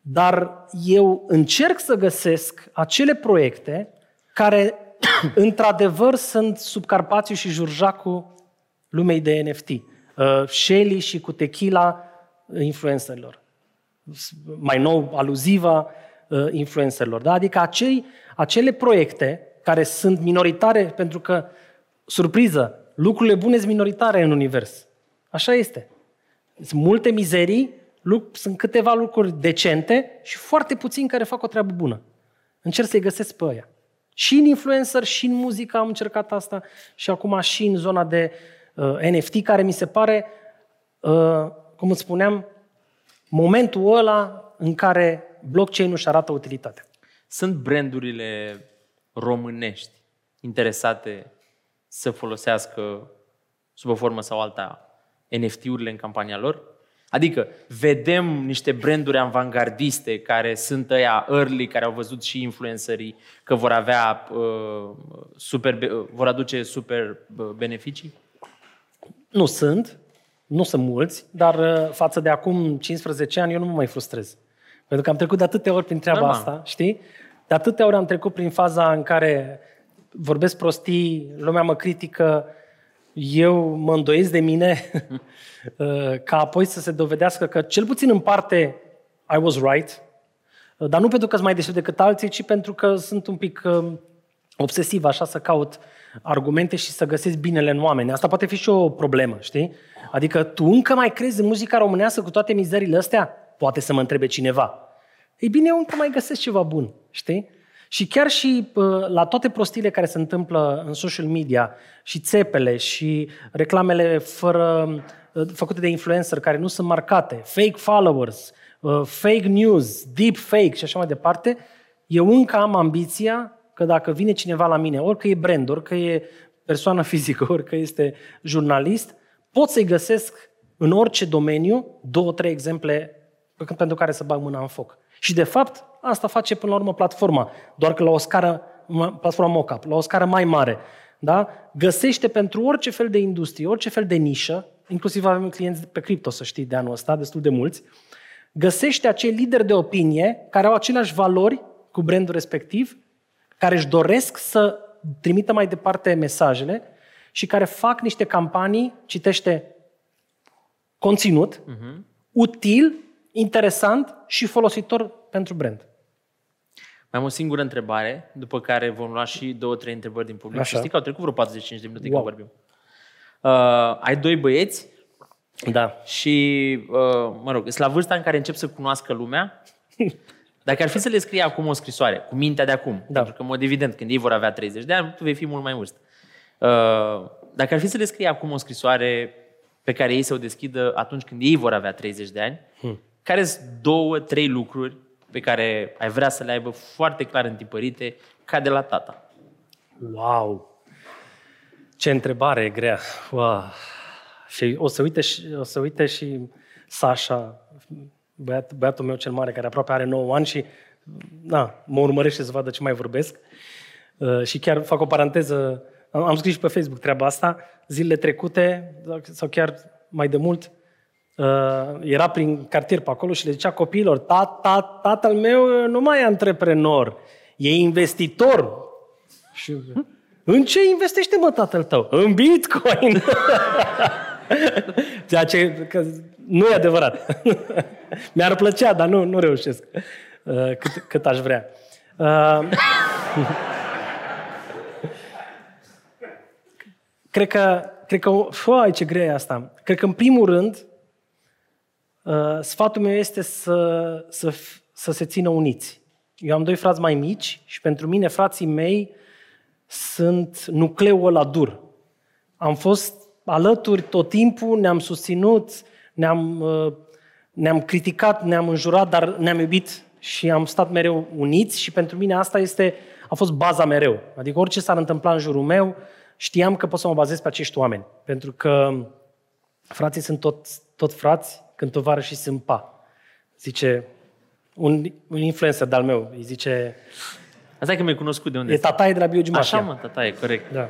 Dar eu încerc să găsesc acele proiecte care, într-adevăr, sunt sub Carpațiu și Jurjacu lumei de NFT. Uh, Shelly și cu tequila uh, influencerilor. Mai nou, aluziva uh, influencerilor. Da? Adică acei, acele proiecte care sunt minoritare pentru că, surpriză, lucrurile bune sunt minoritare în univers. Așa este. Sunt multe mizerii, luc- sunt câteva lucruri decente și foarte puțini care fac o treabă bună. Încerc să-i găsesc pe ăia. Și în influencer, și în muzică am încercat asta și acum și în zona de uh, NFT, care mi se pare, uh, cum îți spuneam, momentul ăla în care blockchain-ul își arată utilitatea. Sunt brandurile românești interesate să folosească sub o formă sau alta NFT-urile în campania lor? Adică vedem niște branduri avangardiste care sunt ăia early, care au văzut și influencerii că vor avea uh, super, be- uh, vor aduce super uh, beneficii? Nu sunt, nu sunt mulți, dar uh, față de acum 15 ani eu nu mă mai frustrez. Pentru că am trecut de atâtea ori prin treaba Normal. asta, știi? De atâtea ori am trecut prin faza în care vorbesc prostii, lumea mă critică, eu mă îndoiesc de mine, uh, ca apoi să se dovedească că, cel puțin în parte, I was right, uh, dar nu pentru că sunt mai deștept decât alții, ci pentru că sunt un pic uh, obsesiv, așa, să caut argumente și să găsesc binele în oameni. Asta poate fi și o problemă, știi? Adică tu încă mai crezi în muzica românească cu toate mizeriile astea? Poate să mă întrebe cineva. Ei bine, eu încă mai găsesc ceva bun, știi? Și chiar și uh, la toate prostiile care se întâmplă în social media și țepele și reclamele fără, uh, făcute de influencer care nu sunt marcate, fake followers, uh, fake news, deep fake și așa mai departe, eu încă am ambiția că dacă vine cineva la mine, orică e brand, orică e persoană fizică, orică este jurnalist, pot să-i găsesc în orice domeniu două, trei exemple pentru care să bag mâna în foc. Și de fapt, asta face până la urmă platforma, doar că la o scară, platforma mockup, la o scară mai mare. Da? Găsește pentru orice fel de industrie, orice fel de nișă, inclusiv avem clienți pe cripto, să știi, de anul ăsta, destul de mulți, găsește acei lideri de opinie care au aceleași valori cu brandul respectiv, care își doresc să trimită mai departe mesajele și care fac niște campanii, citește conținut, uh-huh. util, interesant și folositor pentru brand. Mai am o singură întrebare, după care vom lua și două, trei întrebări din public. Așa. Și știi că au trecut vreo 45 de minute Wow. când vorbim. Uh, ai doi băieți Da. și, uh, mă rog, sunt la vârsta în care încep să cunoască lumea. Dacă ar fi să le scrie acum o scrisoare, cu mintea de acum, Da. pentru că, în mod evident, când ei vor avea 30 de ani, tu vei fi mult mai vârstă. Uh, Dacă ar fi să le scrie acum o scrisoare pe care ei să o deschidă atunci când ei vor avea 30 de ani, hmm. care sunt două, trei lucruri pe care ai vrea să le aibă foarte clar întipărite, ca de la tata? Wow! Ce întrebare grea! Wow. Și o să uite și, o să uite și Sasha, băiat, băiatul meu cel mare, care aproape are 9 ani și na, mă urmărește să vadă ce mai vorbesc. Uh, și chiar fac o paranteză, am, am scris și pe Facebook treaba asta, zilele trecute, sau chiar mai de mult, uh, era prin cartier pe acolo și le zicea copiilor, tata, tatăl meu nu mai e antreprenor, e investitor. Și, în ce investește, mă, tatăl tău? În Bitcoin! Ceea ce că nu e adevărat. Mi-ar plăcea, dar nu, nu reușesc uh, cât, cât aș vrea. Uh, cred că, cred că, fai, ce grea e asta. Cred că, în primul rând, uh, sfatul meu este să, să, f- să se țină uniți. Eu am doi frați mai mici și pentru mine frații mei sunt nucleul ăla dur. Am fost alături tot timpul, ne-am susținut, ne-am, uh, ne-am criticat, ne-am înjurat, dar ne-am iubit și am stat mereu uniți și pentru mine asta este, a fost baza mereu. Adică orice s-ar întâmpla în jurul meu, știam că pot să mă bazez pe acești oameni. Pentru că frații sunt tot, tot frați când tovarășii sunt pa. Zice un, un influencer de-al meu, îi zice, Asta e că mi-ai cunoscut de unde e tataie de la Biogimașia. Așa mă, tata, e corect. Da.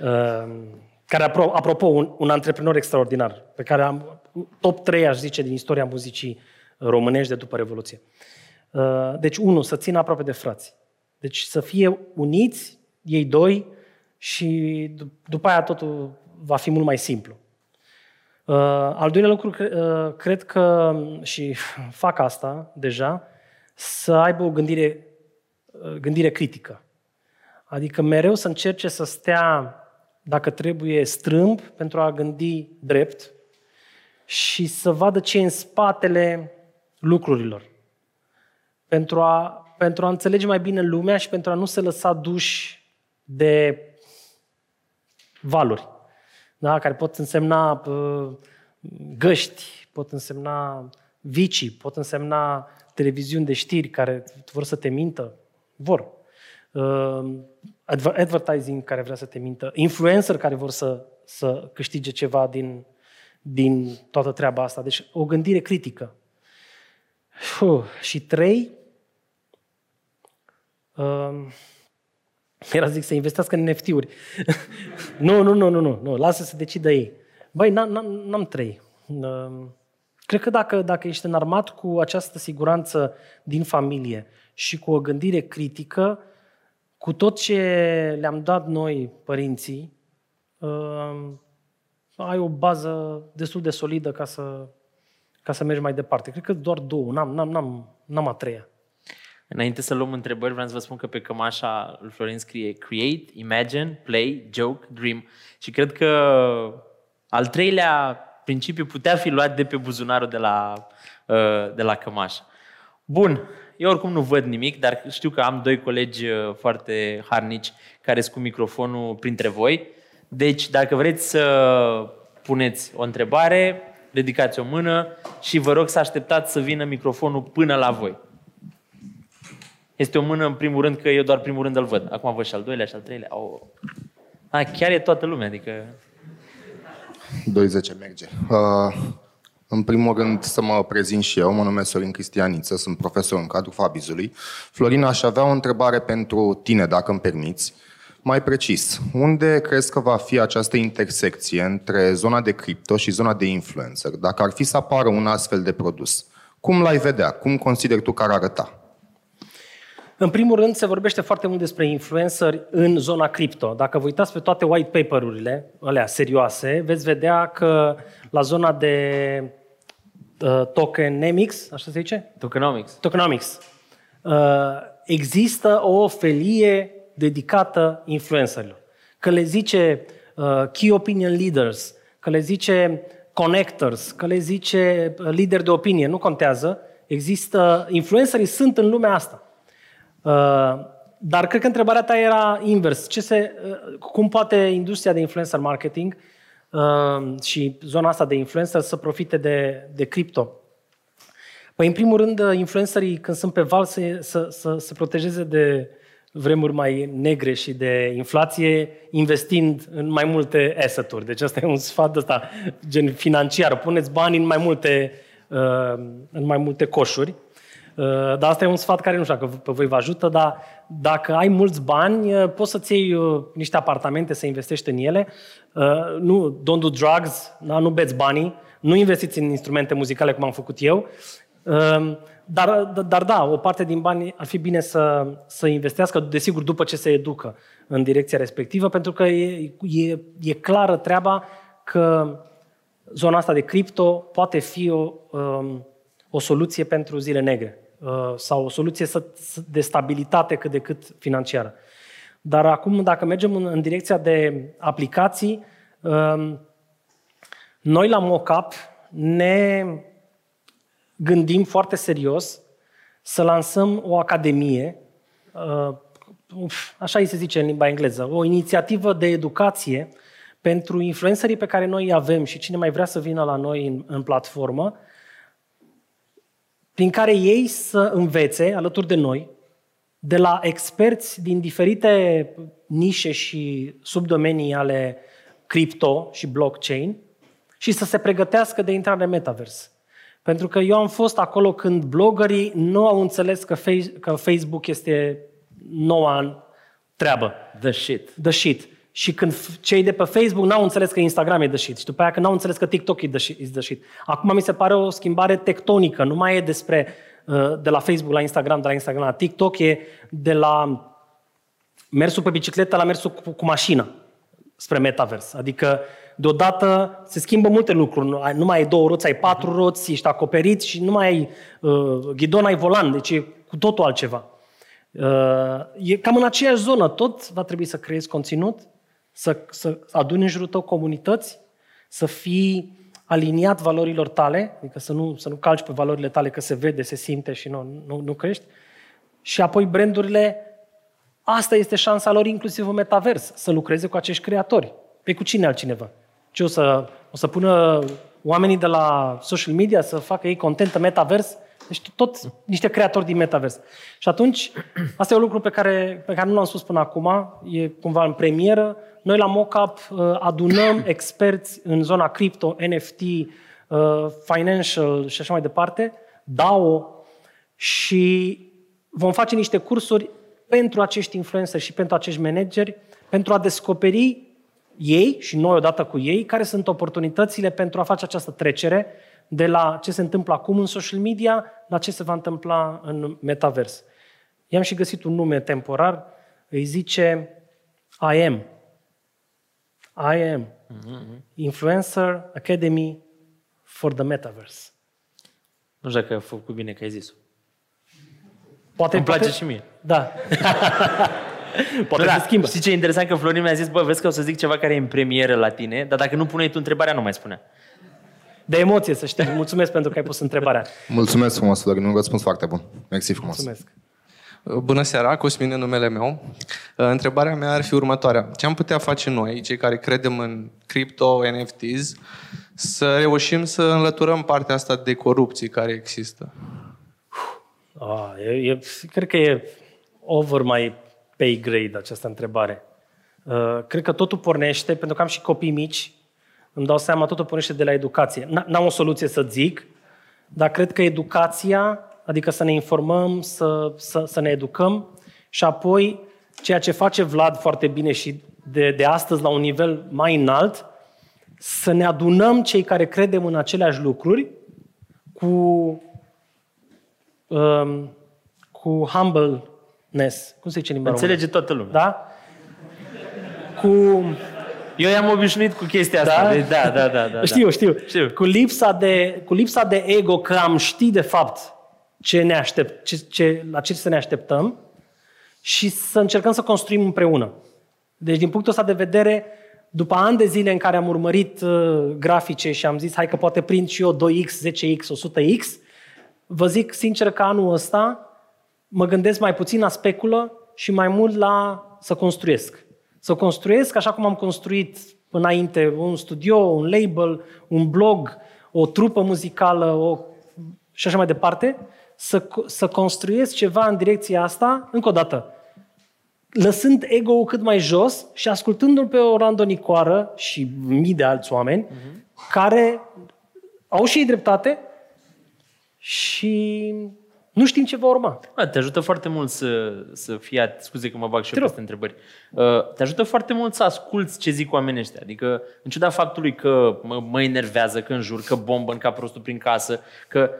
Uh, care, apro- apropo, un, un antreprenor extraordinar, pe care am top 3, aș zice, din istoria muzicii românești de după Revoluție. Uh, deci, unu, să țină aproape de frați. Deci să fie uniți, ei doi, și dup- după aia totul va fi mult mai simplu. Uh, al doilea lucru, cre- uh, cred că, și fac asta deja, să aibă o gândire, uh, gândire critică. Adică mereu să încerce să stea, dacă trebuie, strâmb pentru a gândi drept și să vadă ce e în spatele lucrurilor. Pentru a, pentru a înțelege mai bine lumea și pentru a nu se lăsa duși de valuri, da? care pot însemna uh, găști, pot însemna vicii, pot însemna televiziuni de știri care vor să te mintă, vor. Uh, adver- advertising care vrea să te mintă, influencer care vor să, să câștige ceva din, din toată treaba asta. Deci o gândire critică. Fuh. Și trei, uh, era zic să investească în NFT-uri. nu, nu, nu, nu, nu, nu, lasă să decidă ei. Băi, n-am, n-am, n-am trei. Uh, Cred că dacă, dacă ești înarmat cu această siguranță din familie și cu o gândire critică, cu tot ce le-am dat noi, părinții, uh, ai o bază destul de solidă ca să, ca să mergi mai departe. Cred că doar două, n-am, n-am, n-am, n-am a treia. Înainte să luăm întrebări, vreau să vă spun că pe cămașa lui Florin scrie Create, Imagine, Play, Joke, Dream. Și cred că al treilea principiu putea fi luat de pe buzunarul de la, uh, de la cămașă. Bun, eu oricum nu văd nimic, dar știu că am doi colegi uh, foarte harnici care sunt cu microfonul printre voi. Deci, dacă vreți să puneți o întrebare, ridicați o mână și vă rog să așteptați să vină microfonul până la voi. Este o mână în primul rând, că eu doar primul rând îl văd. Acum văd și al doilea și al treilea. Oh. A, chiar e toată lumea, adică... 20 merge. Uh, în primul rând să mă prezint și eu, mă numesc Sorin Cristianiță, sunt profesor în cadrul Fabizului. Florina, aș avea o întrebare pentru tine, dacă îmi permiți. Mai precis, unde crezi că va fi această intersecție între zona de cripto și zona de influencer? Dacă ar fi să apară un astfel de produs, cum l-ai vedea? Cum consideri tu că ar arăta? În primul rând, se vorbește foarte mult despre influenceri în zona cripto. Dacă vă uitați pe toate white paper-urile, alea serioase, veți vedea că la zona de uh, tokenomics, așa se zice? Tokenomics. Tokenomics, uh, există o felie dedicată influencerilor. Că le zice uh, key opinion leaders, că le zice connectors, că le zice uh, lideri de opinie, nu contează. Există, influencerii sunt în lumea asta. Uh, dar cred că întrebarea ta era invers. Ce se, uh, cum poate industria de influencer marketing uh, și zona asta de influencer să profite de, de cripto? Păi, în primul rând, influencerii, când sunt pe val, să, să, să se protejeze de vremuri mai negre și de inflație, investind în mai multe asset-uri. Deci asta e un sfat ăsta, gen financiar. Puneți bani în mai multe, uh, în mai multe coșuri. Uh, dar asta e un sfat care nu știu dacă pe voi vă ajută, dar dacă ai mulți bani, uh, poți să-ți iei niște apartamente, să investești în ele. Nu, don't do drugs, da? nu beți banii, nu investiți în instrumente muzicale cum am făcut eu. Dar, dar da, o parte din bani ar fi bine să, să investească, desigur, după ce se educă în direcția respectivă, pentru că e, e, e clară treaba că zona asta de cripto poate fi o, um, o soluție pentru zile negre uh, sau o soluție de stabilitate cât de cât financiară. Dar acum, dacă mergem în, în direcția de aplicații, um, noi la MoCap ne gândim foarte serios să lansăm o academie, uh, așa îi se zice în limba engleză, o inițiativă de educație pentru influencerii pe care noi îi avem și cine mai vrea să vină la noi în, în platformă, prin care ei să învețe, alături de noi, de la experți din diferite nișe și subdomenii ale cripto și blockchain și să se pregătească de intrare în metavers. Pentru că eu am fost acolo când bloggerii nu au înțeles că, că Facebook este noua treabă. The shit. The shit. Și când cei de pe Facebook n-au înțeles că Instagram e the shit. Și după aia că n-au înțeles că TikTok e the shit, is the shit. Acum mi se pare o schimbare tectonică. Nu mai e despre uh, de la Facebook la Instagram, de la Instagram la TikTok, e de la mersul pe bicicletă la mersul cu, cu mașină spre metavers. Adică deodată se schimbă multe lucruri. Nu mai ai două roți, ai patru roți, ești acoperit și nu mai ai uh, ghidon, ai volan. Deci e cu totul altceva. Uh, e cam în aceeași zonă. Tot va trebui să creezi conținut, să, să aduni în jurul tău comunități, să fii aliniat valorilor tale, adică să nu, să nu calci pe valorile tale, că se vede, se simte și nu, nu, nu crești. Și apoi brandurile, asta este șansa lor inclusiv în metavers, să lucreze cu acești creatori. Pe cu cine altcineva? Ce o să, o să pună oamenii de la social media să facă ei content în metavers? Deci tot niște creatori din metavers. Și atunci, asta e un lucru pe care, pe care nu l-am spus până acum, e cumva în premieră. Noi la Mocap uh, adunăm experți în zona crypto, NFT, uh, financial și așa mai departe, DAO, și vom face niște cursuri pentru acești influenceri și pentru acești manageri, pentru a descoperi ei și noi odată cu ei, care sunt oportunitățile pentru a face această trecere de la ce se întâmplă acum în social media la ce se va întâmpla în metavers. I-am și găsit un nume temporar, îi zice I am. I am. Mm-hmm. Influencer Academy for the Metaverse. Nu știu dacă a făcut bine că ai zis-o. Poate, Îmi place poate... și mie. Da. Poate da, se schimbă. Știi ce e interesant? Că Florin mi-a zis, bă, vezi că o să zic ceva care e în premieră la tine, dar dacă nu puneai tu întrebarea, nu mai spune. De emoție, să știi. Mulțumesc pentru că ai pus întrebarea. Mulțumesc frumos, Florin. Un răspuns foarte bun. Mersi frumos. Mulțumesc. Bună seara, Cosmin numele meu. Întrebarea mea ar fi următoarea. Ce am putea face noi, cei care credem în crypto, NFTs, să reușim să înlăturăm partea asta de corupție care există? Ah, e, e, cred că e over my pay grade această întrebare. Uh, cred că totul pornește, pentru că am și copii mici, îmi dau seama, totul pornește de la educație. N-am o soluție să zic, dar cred că educația, adică să ne informăm, să, să, să ne educăm și apoi ceea ce face Vlad foarte bine și de, de astăzi la un nivel mai înalt, să ne adunăm cei care credem în aceleași lucruri cu, um, cu humble Nes. Cum se zice în limba Înțelege română? toată lumea. Da? Cu... Eu i-am obișnuit cu chestia Da? asta. Deci, da, da, da, da. știu, da. știu, Știu. Cu lipsa, de, cu lipsa de ego că am ști de fapt ce ne aștept, ce, ce, la ce să ne așteptăm și să încercăm să construim împreună. Deci, din punctul ăsta de vedere, după ani de zile în care am urmărit uh, grafice și am zis, hai că poate prind și eu 2x, 10x, 100x, vă zic sincer că anul ăsta mă gândesc mai puțin la speculă și mai mult la să construiesc. Să construiesc așa cum am construit înainte un studio, un label, un blog, o trupă muzicală o, și așa mai departe, să, să construiesc ceva în direcția asta, încă o dată, lăsând ego-ul cât mai jos și ascultându-l pe Orlando Nicoară și mii de alți oameni uh-huh. care au și ei dreptate și nu știm ce va urma. A, te ajută foarte mult să, să fii, scuze că mă bag și eu peste întrebări, uh, te ajută foarte mult să asculți ce zic oamenii ăștia. Adică, în ciuda faptului că mă, mă enervează, că înjur, că bombă în cap prostul prin casă, că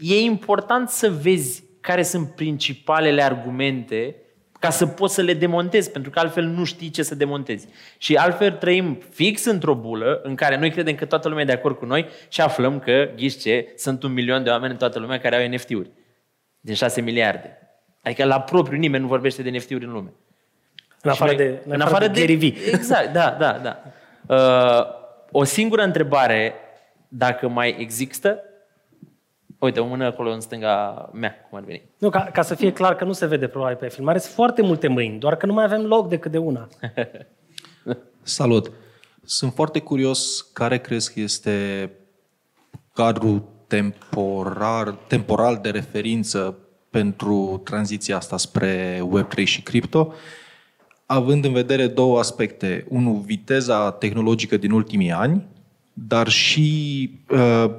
e important să vezi care sunt principalele argumente ca să poți să le demontezi, pentru că altfel nu știi ce să demontezi. Și altfel trăim fix într-o bulă în care noi credem că toată lumea e de acord cu noi și aflăm că, ghiși ce, sunt un milion de oameni în toată lumea care au NFT-uri. Din 6 miliarde. Adică la propriu nimeni nu vorbește de NFT-uri în lume. În afară noi, de, în afară, în afară de, de Gary v. Exact, da, da, da. Uh, o singură întrebare, dacă mai există, Uite, o mână acolo în stânga mea, cum ar veni. Nu, ca, ca să fie clar că nu se vede probabil pe filmare, sunt foarte multe mâini, doar că nu mai avem loc decât de una. Salut! Sunt foarte curios care crezi că este cadrul temporar, temporal de referință pentru tranziția asta spre Web3 și cripto, având în vedere două aspecte. Unul, viteza tehnologică din ultimii ani, dar și uh,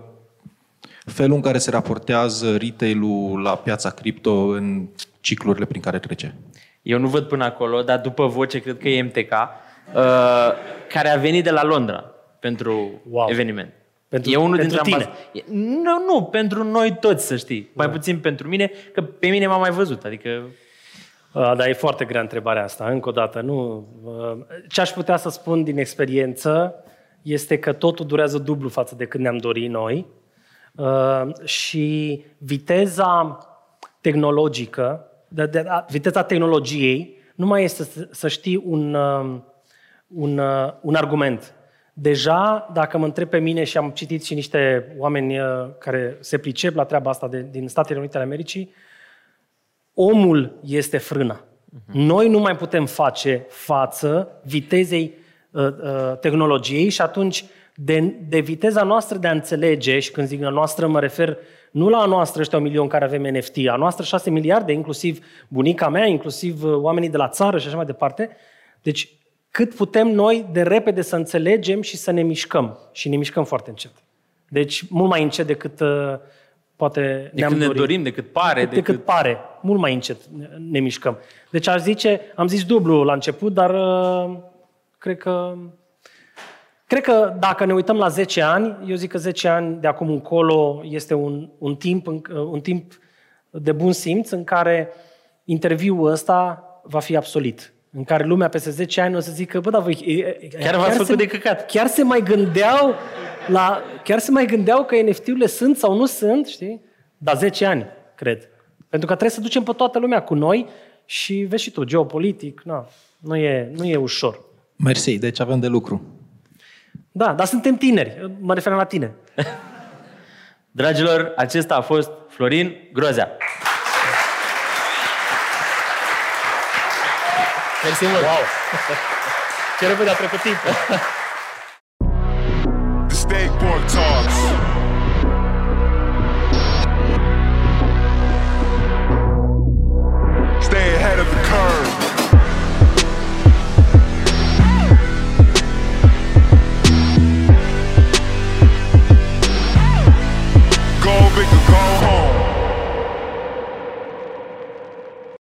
felul în care se raportează retail-ul la piața cripto în ciclurile prin care trece. Eu nu văd până acolo, dar după voce cred că e MTK, uh, care a venit de la Londra pentru wow. eveniment. Pentru, e unul pentru dintre tine. Nu, nu, pentru noi toți, să știi. Mai da. puțin pentru mine, că pe mine m-a mai văzut. Adică uh, dar e foarte grea întrebarea asta, încă o dată. Nu. Uh, ce aș putea să spun din experiență este că totul durează dublu față de când ne-am dorit noi Uh, și viteza tehnologică, de, de, viteza tehnologiei, nu mai este să, să știi un, uh, un, uh, un argument. Deja, dacă mă întreb pe mine și am citit și niște oameni care se pricep la treaba asta de, din Statele Unite ale Americii, omul este frâna. Uh-huh. Noi nu mai putem face față vitezei uh, uh, tehnologiei și atunci de, de viteza noastră de a înțelege, și când zic a noastră mă refer nu la a noastră ăștia un milion care avem NFT, a noastră șase miliarde, inclusiv bunica mea, inclusiv uh, oamenii de la țară și așa mai departe. Deci cât putem noi de repede să înțelegem și să ne mișcăm. Și ne mișcăm foarte încet. Deci mult mai încet decât uh, poate decât ne-am ne dorit. dorim, decât pare. Decât, decât pare. Mult mai încet ne, ne mișcăm. Deci aș zice, am zis dublu la început, dar uh, cred că Cred că dacă ne uităm la 10 ani, eu zic că 10 ani de acum încolo este un, un, timp, un timp de bun simț în care interviul ăsta va fi absolut. În care lumea peste 10 ani o să zică, bă, dar voi... Chiar, chiar v-ați făcut se, de căcat. Chiar se mai gândeau la, chiar se mai gândeau că NFT-urile sunt sau nu sunt, știi? Dar 10 ani, cred. Pentru că trebuie să ducem pe toată lumea cu noi și vezi și tu, geopolitic, na, nu, e, nu e ușor. Mersi, deci avem de lucru. Da, dar suntem tineri. Mă refer la tine. Dragilor, acesta a fost Florin Grozea. Mersi mult. Wow. Ce repede a trecut timpul. The Steak Boy Talks.